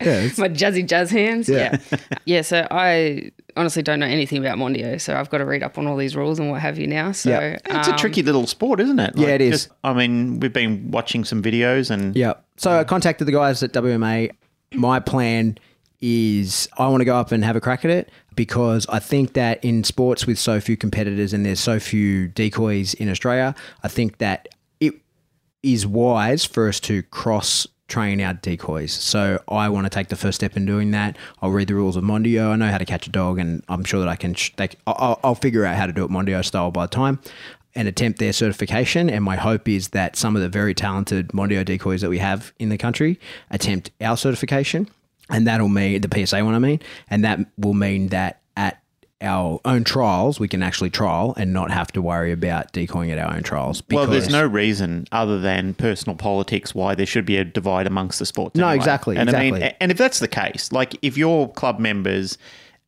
Yeah. my jazzy jazz hands. Yeah. Yeah. yeah. So I honestly don't know anything about Mondio, so I've got to read up on all these rules and what have you now. So Yeah. it's a um, tricky little sport, isn't it? Yeah, it is. I mean, we've been watching some videos and Yeah. So I contacted the guys at WMA. My plan is I want to go up and have a crack at it because I think that in sports with so few competitors and there's so few decoys in Australia, I think that it is wise for us to cross train our decoys. So I want to take the first step in doing that. I'll read the rules of Mondio. I know how to catch a dog, and I'm sure that I can. Sh- they, I'll, I'll figure out how to do it Mondio style by the time. And attempt their certification. And my hope is that some of the very talented Mondio decoys that we have in the country attempt our certification. And that'll mean the PSA one, I mean, and that will mean that at our own trials, we can actually trial and not have to worry about decoying at our own trials. Well, there's no reason other than personal politics why there should be a divide amongst the sports. No, anyway. exactly, And I mean, exactly. and if that's the case, like if your club members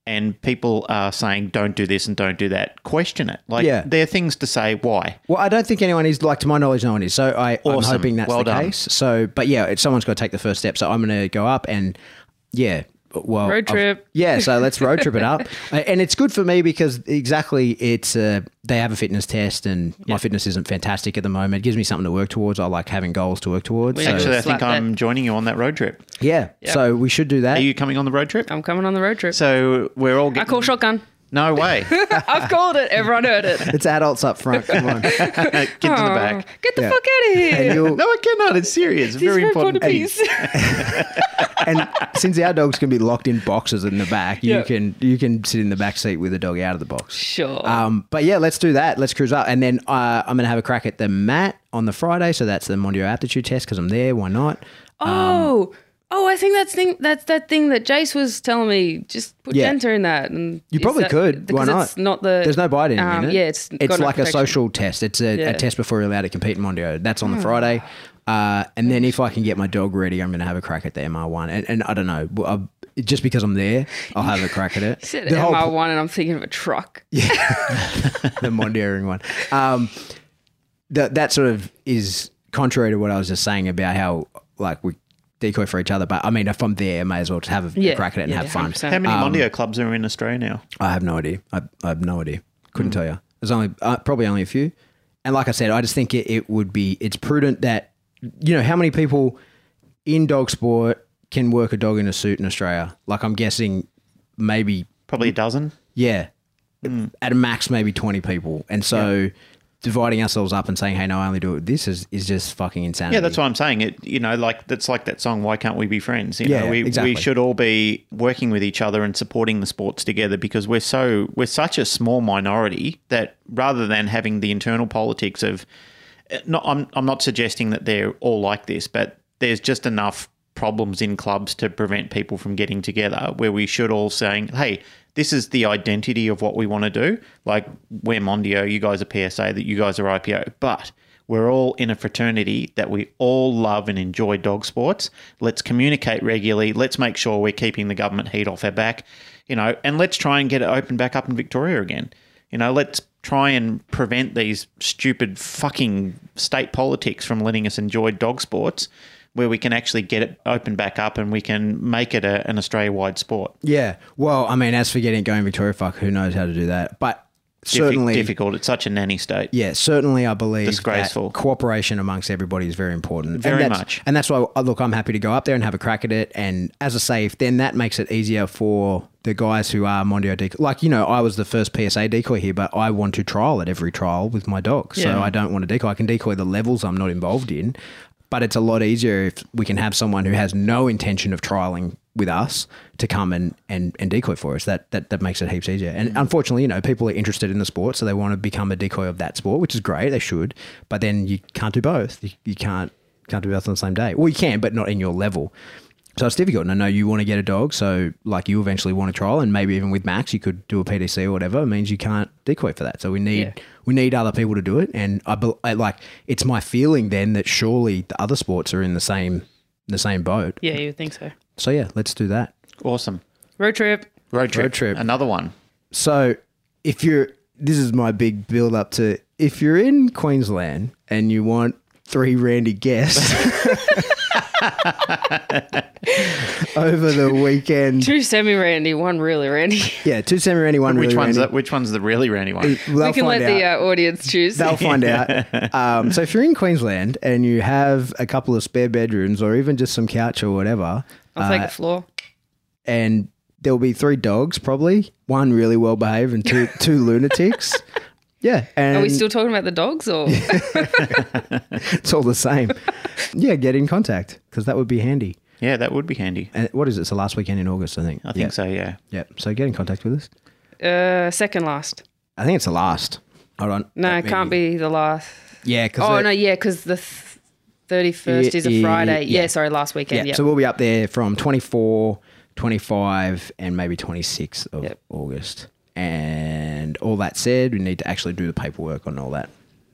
and people are saying don't do this and don't do that, question it. Like, Yeah. there are things to say why. Well, I don't think anyone is. Like to my knowledge, no one is. So I, I'm Awesome. hoping that's Well the done. case. So, but yeah, someone's got to take the first step. So I'm going to go up and yeah. Well, Road I've- trip. yeah, so let's road trip it up, and it's good for me because exactly it's uh, they have a fitness test, and my fitness isn't fantastic at the moment. It gives me something to work towards. I like having goals to work towards. We So, Actually, I think I'm that. joining you on that road trip. yeah, so we should do that. Are you coming on the road trip? I'm coming on the road trip. So we're all I call shotgun. No way. I've called it. Everyone heard it. it's adults up front. Come on, Get to the back. Get the Yeah. fuck out of here. and you'll No, I cannot. It's serious. He's Very important piece. piece. and since our dogs can be locked in boxes in the back, you Yeah. can you can sit in the back seat with the dog out of the box. Sure. Um, but yeah, let's do that. Let's cruise up, and then uh, I'm going to have a crack at the mat on the Friday. So that's the Mondio aptitude test because I'm there. Why not? oh, oh, I think that's thing. That's that thing that Jace was telling me. Just put Yeah. In that, and You is probably that- could. Why because not? It's not the. There's no um, in it. Yeah, it's it's got no like a protection. social test. It's a, a test before you're allowed to compete in Mondio. That's Hmm. on the Friday. Uh, and then if I can get my dog ready, I'm going to have a crack at the MR1. And, and I don't know, I'll- just because I'm there, I'll have a crack at it. Said The whole MR one, and I'm thinking of a truck. Yeah. The Mondioring one. Um, that that sort of is contrary to what I was just saying about how like we decoy for each other. But I mean, if I'm there, I may as well just have a Yeah, crack at it and yeah, have fun. 100%. How many Um, Mondio clubs are in Australia now? I have no idea. I, I have no idea. Couldn't tell you. There's only uh, probably only a few. And like I said, I just think it, it would be it's prudent that you know how many people in dog sport can work a dog in a suit in Australia. Like I'm guessing maybe Probably a dozen. yeah, Hmm. at a max maybe twenty people, and so dividing ourselves up and saying, "Hey, no, I only do it." This is is just fucking insanity. Yeah, that's what I'm saying. It you know, like that's like that song. Why can't we be friends? You Yeah, know, we exactly. we should all be working with each other and supporting the sports together because we're so we're such a small minority that rather than having the internal politics of, not I'm I'm not suggesting that they're all like this, but there's just enough problems in clubs to prevent people from getting together where we should all saying, hey. This is the identity of what we want to do. Like we're Mondio, you guys are PSA, that you guys are IPO. But we're all in a fraternity that we all love and enjoy dog sports. Let's communicate regularly. Let's make sure we're keeping the government heat off our back, you know, and let's try and get it open back up in Victoria again. You know, let's try and prevent these stupid fucking state politics from letting us enjoy dog sports where we can actually get it open back up and we can make it a, an Australia wide sport. yeah. Well, I mean, as for getting going Victoria, fuck, who knows how to do that? But certainly, difficult. It's such a nanny state. Yeah, certainly, I believe Disgraceful. that cooperation amongst everybody is very important. And Very that's- much. and that's why uh, look, I'm happy to go up there and have a crack at it. And as I say, if then that makes it easier for the guys who are Mondio decoy, like you know, I was the first PSA decoy here, but I want to trial at every trial with my dog. So I don't want to decoy. I can decoy the levels I'm not involved in, but it's a lot easier if we can have someone who has no intention of trialing with us to come and, and, and decoy for us. That, that that makes it heaps easier. And mm. unfortunately, you know, people are interested in the sport, so they want to become a decoy of that sport, which is great. They should, but then you can't do both. You, you can't can't do both on the same day. Well, you can, but not in your level. So it's difficult. And I know you want to get a dog, so like you eventually want to trial, and maybe even with Max, you could do a PDC or whatever. It means you can't decoy for that. So we need Yeah. we need other people to do it. And I, bel- I like it's my feeling then that surely the other sports are in the same the same boat. Yeah, you would think so. So yeah, let's do that. Awesome. Road trip. Road trip. Road trip. Another one. So if you're this is my big build up to if you're in Queensland and you want three Randy guests over the weekend. Two semi Randy, one really Randy. Yeah, two semi Randy, one Which really one's Randy. the, which one's the really randy one? They'll we can find let the uh, audience choose. They'll find out. Um, so if you're in Queensland and you have a couple of spare bedrooms or even just some couch or whatever, I'll uh, take the floor. and there'll be three dogs probably, one really well behaved and two two lunatics. Yeah, and Are we still talking about the dogs or? it's all the same. yeah, get in contact because that would be handy. Yeah, that would be handy. And what is it? It's the last weekend in August, I think. I think yeah. so. Yeah. Yeah, so get in contact with us. Uh, second last. I think it's the last. Hold on. No, it can't be the last. Yeah, because Oh no, yeah, because the thirty first Yeah, is a yeah, Friday. yeah. Yeah, sorry, last weekend. Yeah. so we'll be up there from 24, 25, and maybe 26th of Yep. August. And all that said, we need to actually do the paperwork on all that.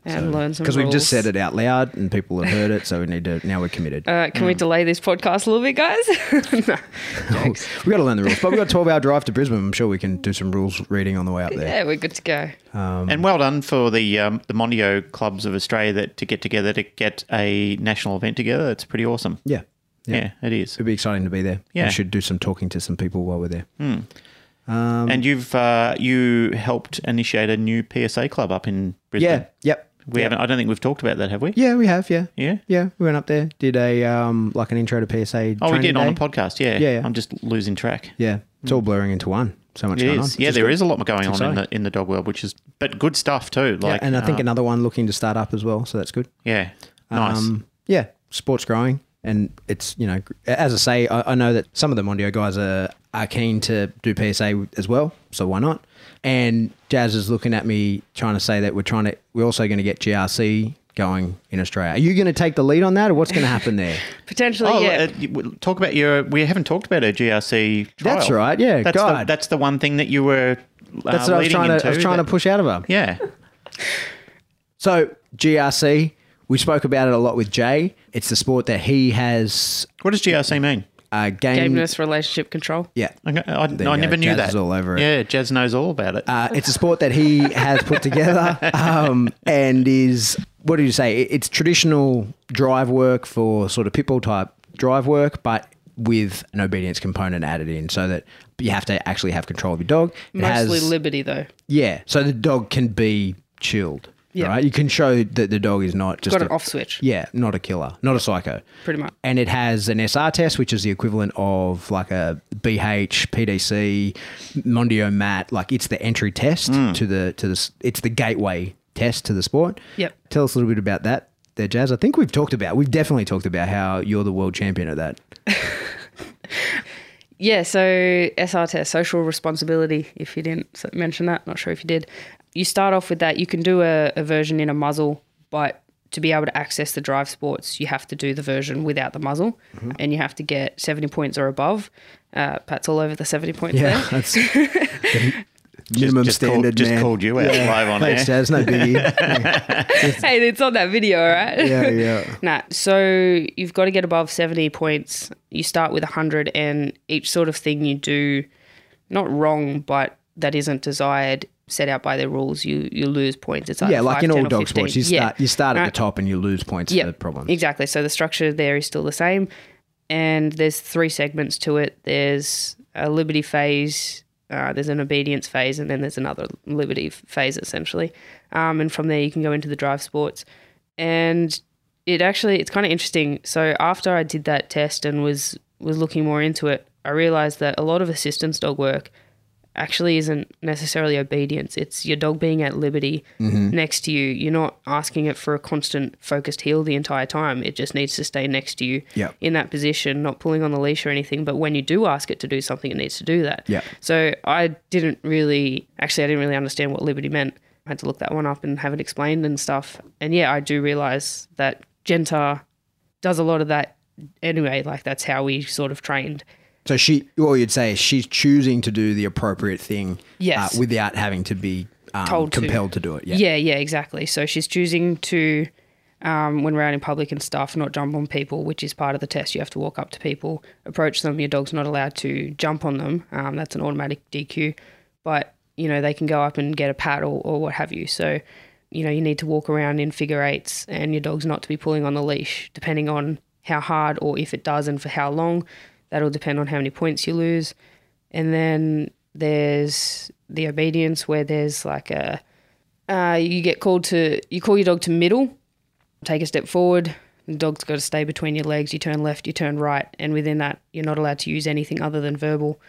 and learn some Because we've just said it out loud and people have heard it, so we need to, now we're committed. Uh, can we Mm. delay this podcast a little bit, guys? no. We've got to learn the rules. But we've got a 12 hour drive to Brisbane. I'm sure we can do some rules reading on the way up there. Yeah, we're good to go. And well done for the um, the Mondio clubs of Australia that to get together to get a national event together. It's pretty awesome. Yeah. Yeah, it is. It'd be exciting to be there. Yeah. We should do some talking to some people while we're there. And you've uh, you helped initiate a new PSA club up in Brisbane. Yeah. Yep. We haven't. I don't think we've talked about that, have we? Yeah, we have. Yeah. Yeah. Yeah. We went up there, did a, um, like an intro to PSA. Oh, we did on a podcast. Yeah. Yeah, yeah. I'm just losing track. Yeah. It's all blurring into one. So much It going is. on. Yeah, there good. is a lot going on in the in the dog world, which is but good stuff too. Yeah, Like, and I think uh, another one looking to start up as well, so that's good. yeah, nice. Um, yeah, sports growing, and it's you know, as I say, I, I know that some of the Mondio guys are are keen to do PSA as well, so why not? And Jas is looking at me trying to say that we're trying to, we're also going to get GRC going in Australia. Are you going to take the lead on that, or what's going to happen there? Potentially, Oh, yeah. uh, talk about your. We haven't talked about a GRC. Trial. That's right, yeah, That's the, God. that's the one thing that you were. Uh, That's what I was trying to, I was trying that- to push out of her. Yeah, So GRC, we spoke about it a lot with Jay. It's the sport that he has what does GRC mean? uh, game. Gameness relationship control. Yeah, Okay, I, I you never go. knew Jas that. is all over it. Yeah, Jas knows all about it. Uh, it's a sport that he has put together um, and is, what do you say? It's traditional drive work for sort of pitbull type drive work, but with an obedience component added in so that you have to actually have control of your dog. It Mostly has, liberty, though. yeah, so the dog can be chilled. Yeah. Right? You can show that the dog is not just Got a, an off switch, Yeah, not a killer, not a psycho. pretty much. And it has an SR test, which is the equivalent of like a BH, PDC, Mondio Mat. Like it's the entry test hmm. to the to the. It's the gateway test to the sport. Yep. Tell us a little bit about that, there, Jas. I think we've talked about. We've definitely talked about how you're the world champion at that. Yeah, so SR test, social responsibility, if you didn't mention that, not sure if you did. You start off with that. You can do a, a version in a muzzle, but to be able to access the drive sports, you have to do the version without the muzzle Mm-hmm. and you have to get 70 points or above. Uh, Pat's all over the 70 points Yeah, there. that's minimum just standard. Called, just man. called you out live on Thanks, air. Jas. No biggie. hey, it's on that video, right? yeah, yeah. Nah, so you've got to get above 70 points. You start with 100, and each sort of thing you do, not wrong, but that isn't desired, set out by the rules, you you lose points. It's like Yeah, like in 5, all dog 15. sports, you Yeah. start you start at Right. the top and you lose points Yeah, for problems. Exactly. So the structure there is still the same. And there's three segments to it there's a liberty phase, uh, there's an obedience phase, and then there's another liberty phase, essentially. Um, and from there, you can go into the drive sports. And it actually, it's kind of interesting. So after I did that test and was was looking more into it, I realized that a lot of assistance dog work actually isn't necessarily obedience. It's your dog being at liberty mm-hmm. next to you. You're not asking it for a constant focused heel the entire time. It just needs to stay next to you Yep. in that position, not pulling on the leash or anything. But when you do ask it to do something, it needs to do that. Yep. So I didn't really, actually, I didn't really understand what liberty meant. I had to look that one up and have it explained and stuff. And yeah, I do realize that Gentar does a lot of that anyway. Like that's how we sort of trained. So she, what you'd say she's choosing to do the appropriate thing Yes. uh, without having to be um, Told to. compelled to. do it. Yeah. Yeah, yeah, exactly. So she's choosing to, um, when we're out in public and stuff, not jump on people, which is part of the test. You have to walk up to people, approach them. Your dog's not allowed to jump on them. Um, that's an automatic DQ. But, you know, they can go up and get a pat or, or what have you. So, you know, you need to walk around in figure eights and your dog's not to be pulling on the leash, depending on how hard or if it does and for how long. That'll depend on how many points you lose. And then there's the obedience where there's like a, uh, you get called to, you call your dog to middle, take a step forward. The dog's got to stay between your legs. You turn left, you turn right. And within that, you're not allowed to use anything other than verbal.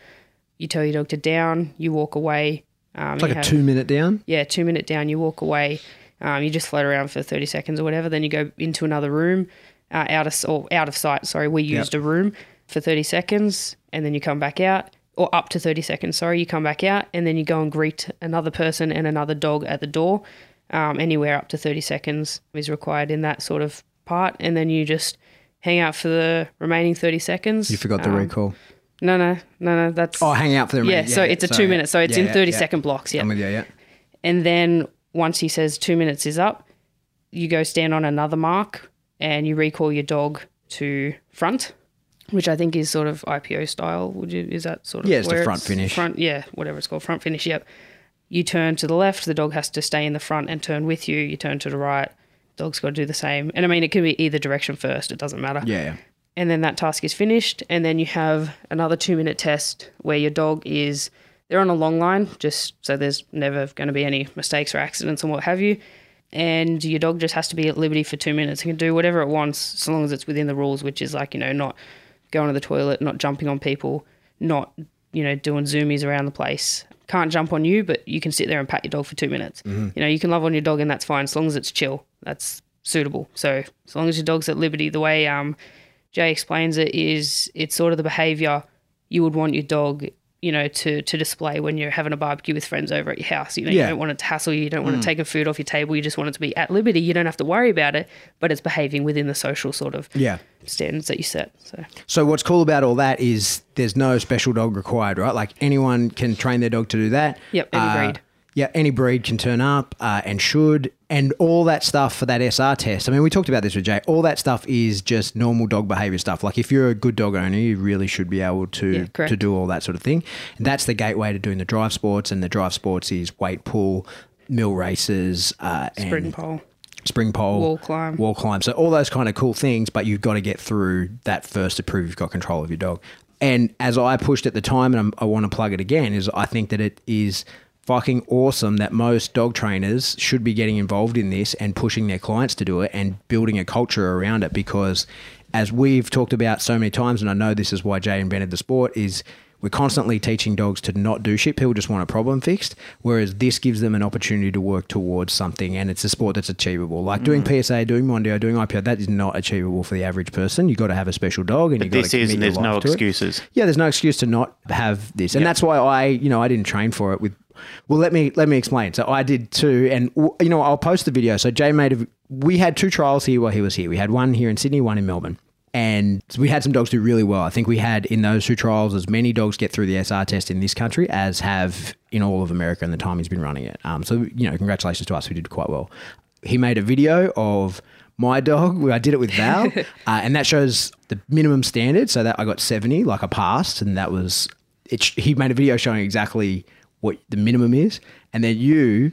You tell your dog to down, you walk away. Um, It's like a have- two minute down. yeah, two minute down, you walk away. Um, you just float around for 30 seconds or whatever. Then you go into another room, uh, out of or out of sight. Sorry, we used a room for 30 seconds, and then you come back out, or up to 30 seconds. Sorry, you come back out, and then you go and greet another person and another dog at the door. Um, anywhere up to 30 seconds is required in that sort of part, and then you just hang out for the remaining 30 seconds. You forgot the Um, recall. No, no, no, no. That's Oh, hang out for the yeah. remaining- So it's a sorry. two minutes. So it's Yeah, in yeah, 30 yeah. second blocks. Yeah. I'm with you. Yeah. And then once he says two minutes is up, you go stand on another mark and you recall your dog to front, which I think is sort of IPO style. Would you? Is that sort of Yeah, it's the front finish. Front, yeah, whatever it's called, front finish. Yep. You turn to the left. The dog has to stay in the front and turn with you. You turn to the right. Dog's got to do the same. And I mean, it can be either direction first. It doesn't matter Yeah. and then that task is finished and then you have another two minute test where your dog is they're on a long line just so there's never going to be any mistakes or accidents and what have you and your dog just has to be at liberty for two minutes and can do whatever it wants so long as it's within the rules which is like you know not going to the toilet not jumping on people not you know doing zoomies around the place. Can't jump on you but you can sit there and pat your dog for two minutes. You know you can love on your dog and that's fine as long as it's chill. That's suitable. So as long as your dog's at liberty the way um Jay explains it is it's sort of the behavior you would want your dog, you know, to to display when you're having a barbecue with friends over at your house. You know, Yeah. you don't want it to hassle you, you don't want to take taking food off your table, you just want it to be at liberty. You don't have to worry about it, but it's behaving within the social sort of Yeah. standards that you set. So So what's cool about all that is there's no special dog required, right? Like anyone can train their dog to do that. Yep, any Uh, breed. Yeah, any breed can turn up uh, and should, and all that stuff for that SR test. I mean, we talked about this with Jay. All that stuff is just normal dog behavior stuff. Like if you're a good dog owner, you really should be able to Yeah, to do all that sort of thing. And that's the gateway to doing the drive sports, and the drive sports is weight pull, mill races, uh, spring pole. spring pole, Wall climb. wall climb. So all those kind of cool things, but you've got to get through that first to prove you've got control of your dog. And as I pushed at the time, and I'm, I want to plug it again, is I think that it is fucking awesome that most dog trainers should be getting involved in this and pushing their clients to do it and building a culture around it because as we've talked about so many times and I know this is why Jay invented the sport is we're constantly teaching dogs to not do shit. People just want a problem fixed. Whereas this gives them an opportunity to work towards something, and it's a sport that's achievable. Like doing Mm. PSA, doing Mondio, doing IPO, that is not achievable for the average person. You've got to have a special dog, and you've got This to is, there's no life to it. excuses. Yeah, there's no excuse to not have this, and that's why I, you know, I didn't train for it with. Well, let me let me explain. So I did too, and you know, I'll post the video. So Jay made a. We had two trials here while he was here. We had one here in Sydney, one in Melbourne, and we had some dogs do really well. I think we had in those two trials as many dogs get through the SR test in this country as have in all of America in the time he's been running it. Um, so you know, congratulations to us. We did quite well. He made a video of my dog. where I did it with Val, uh, and that shows the minimum standard. So that I got seventy, like I passed, and that was it. He made a video showing exactly what the minimum is, and then you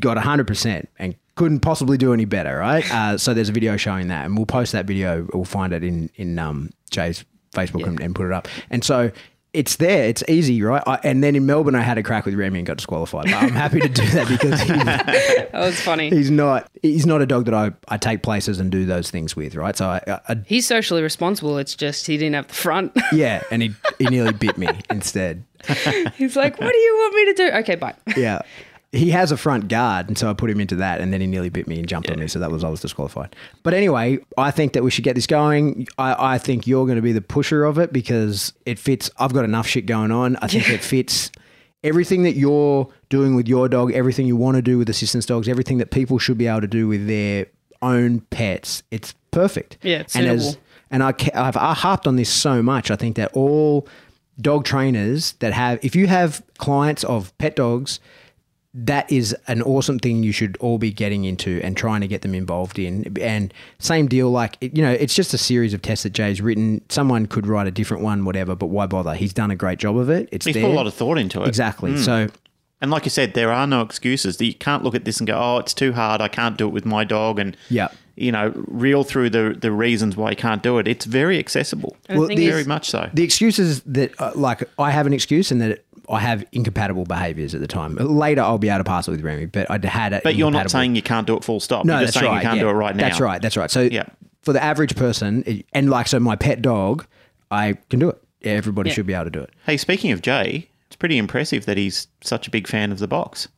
got hundred percent and couldn't possibly do any better, right? Uh, so there's a video showing that, and we'll post that video. We'll find it in in um, Jay's Facebook and, and put it up. And so it's there. It's easy, right? I, and then in Melbourne, I had a crack with Remy and got disqualified. But I'm happy to do that because he, That was funny. he's not he's not a dog that I, I take places and do those things with, right? So I, I, I He's socially responsible. It's just he didn't have the front. yeah, and he he nearly bit me instead. He's like, "What do you want me to do?" Okay, bye. Yeah. He has a front guard, and so I put him into that, and then he nearly bit me and jumped on me, so that was I was disqualified. But anyway, I think that we should get this going. I, I think you're going to be the pusher of it because it fits. I've got enough shit going on. I think it fits everything that you're doing with your dog, everything you want to do with assistance dogs, everything that people should be able to do with their own pets. It's perfect. Yeah, it's and suitable. and I, I've I harped on this so much. I think that all dog trainers that have, if you have clients of pet dogs, that is an awesome thing you should all be getting into and trying to get them involved in. And same deal, like, you know, it's just a series of tests that Jay's written. Someone could write a different one, whatever, but why bother? He's done a great job of it. It's He's there. put a lot of thought into it. Exactly. So, And like you said, there are no excuses. You can't look at this and go, "Oh, it's too hard. I can't do it with my dog." And Yeah. you know, reel through the the reasons why you can't do it. It's very accessible. And the very is- much so. the excuses that uh, like I have an excuse and that I have incompatible behaviors at the time. Later, I'll be able to pass it with Remy, but I had it. but you're not saying you can't do it full stop. no, you're just that's saying right. you can't yeah. do it right now. That's right. That's right. So Yeah. for the average person, and like so, my pet dog, I can do it. Everybody Yeah. should be able to do it. Hey, speaking of Jay, it's pretty impressive that he's such a big fan of the box.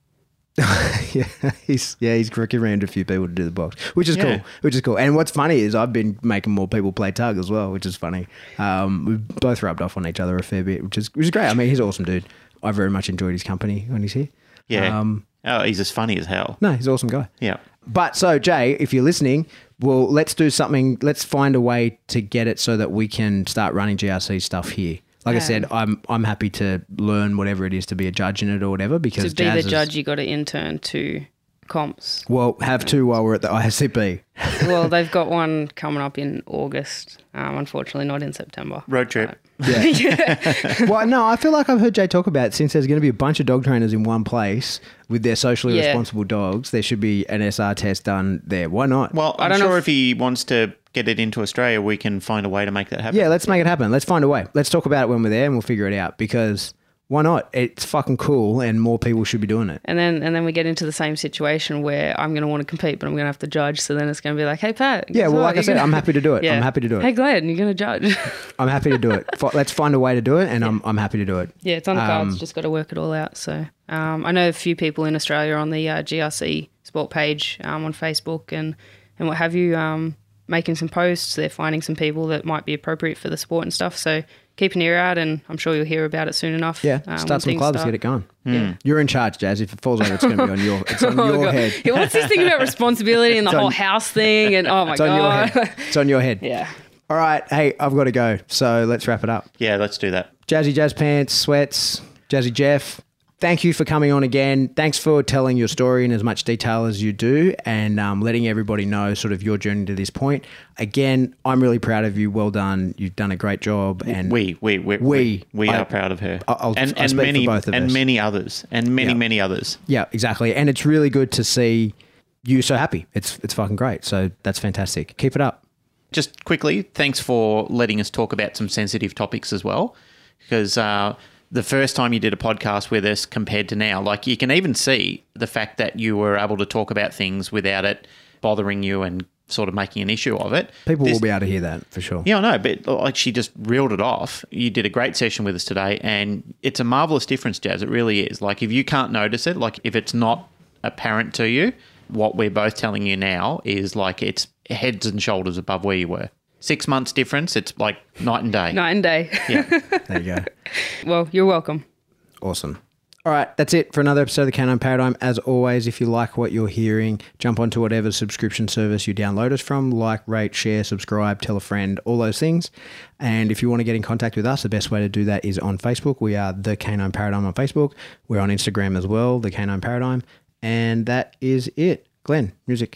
yeah, he's yeah he's recommended a few people to do the box, which is Yeah. cool. Which is cool. And what's funny is I've been making more people play tug as well, which is funny. Um, we've both rubbed off on each other a fair bit, which is which is great. I mean, he's an awesome dude. I very much enjoyed his company when he's here. Yeah. Um, oh, he's as funny as hell. no, he's an awesome guy. Yeah. But so Jay, if you're listening, well, let's do something. Let's find a way to get it so that we can start running GRC stuff here. Like I said, I'm I'm happy to learn whatever it is to be a judge in it or whatever because To be Jas the is- judge, you got to intern to comps. Well, have two while we're at the ISCP. well, they've got one coming up in August. Um, unfortunately, not in September. Road trip. well, no, I feel like I've heard Jay talk about it since there's going to be a bunch of dog trainers in one place with their socially Yeah. responsible dogs. There should be an SR test done there. Why not? Well, I I'm don't know sure if- if he wants to get it into Australia, we can find a way to make that happen. yeah, let's make it happen. Let's find a way. Let's talk about it when we're there and we'll figure it out because why not? It's fucking cool and more people should be doing it. And then and then we get into the same situation where I'm going to want to compete, but I'm going to have to judge. So then it's going to be like, hey Pat. Yeah, well, what? like I You're said, gonna- I'm happy to do it. I'm happy to do it. Hey Glenn, you're going to judge. I'm happy to do it. Let's find a way to do it and I'm, I'm happy to do it. yeah, it's on the Um, cards. Just got to work it all out. So um, I know a few people in Australia on the uh, GRC sport page um, on Facebook and and what have you, um, making some posts. They're finding some people that might be appropriate for the sport and stuff. So keep an ear out, and I'm sure you'll hear about it soon enough. Yeah, um, start some clubs, start. get it going. Yeah. You're in charge, Jas. If it falls over, it's going to be on your, it's on Oh, your God. head. Yeah, what's this thing about responsibility and the on- whole house thing? And oh my It's on your god, head. It's on your head. yeah. All right. Hey, I've got to go. So let's wrap it up. Yeah, let's do that. Jazzy Jazz Pants, Sweats, Jazzy Jeff. Thank you for coming on again. Thanks for telling your story in as much detail as you do and um, letting everybody know sort of your journey to this point. Again, I'm really proud of you. Well done. You've done a great job. And We, we, we, We. we, we I- are proud of her, I'll- and I and many both of and us. many others, and many Yeah. many others. yeah, exactly. And it's really good to see you so happy. It's it's fucking great. So that's fantastic. Keep it up. Just quickly, thanks for letting us talk about some sensitive topics as well, because uh, the first time you did a podcast with us compared to now, like you can even see the fact that you were able to talk about things without it bothering you and sort of making an issue of it. People This- will be able to hear that for sure. Yeah, I know, but like she just reeled it off. You did a great session with us today, and it's a marvelous difference, Jas. It really is. Like if you can't notice it, like if it's not apparent to you, what we're both telling you now is like it's heads and shoulders above where you were. Six months difference, it's like night and day. Night and day. Yeah. There you go. well, you're welcome. Awesome. All right, that's it for another episode of the Canine Paradigm. As always, if you like what you're hearing, jump onto whatever subscription service you download us from. Like, rate, share, subscribe, tell a friend, all those things. And if you want to get in contact with us, the best way to do that is on Facebook. We are the Canine Paradigm on Facebook. We're on Instagram as well, the Canine Paradigm. And that is it. Glenn, music.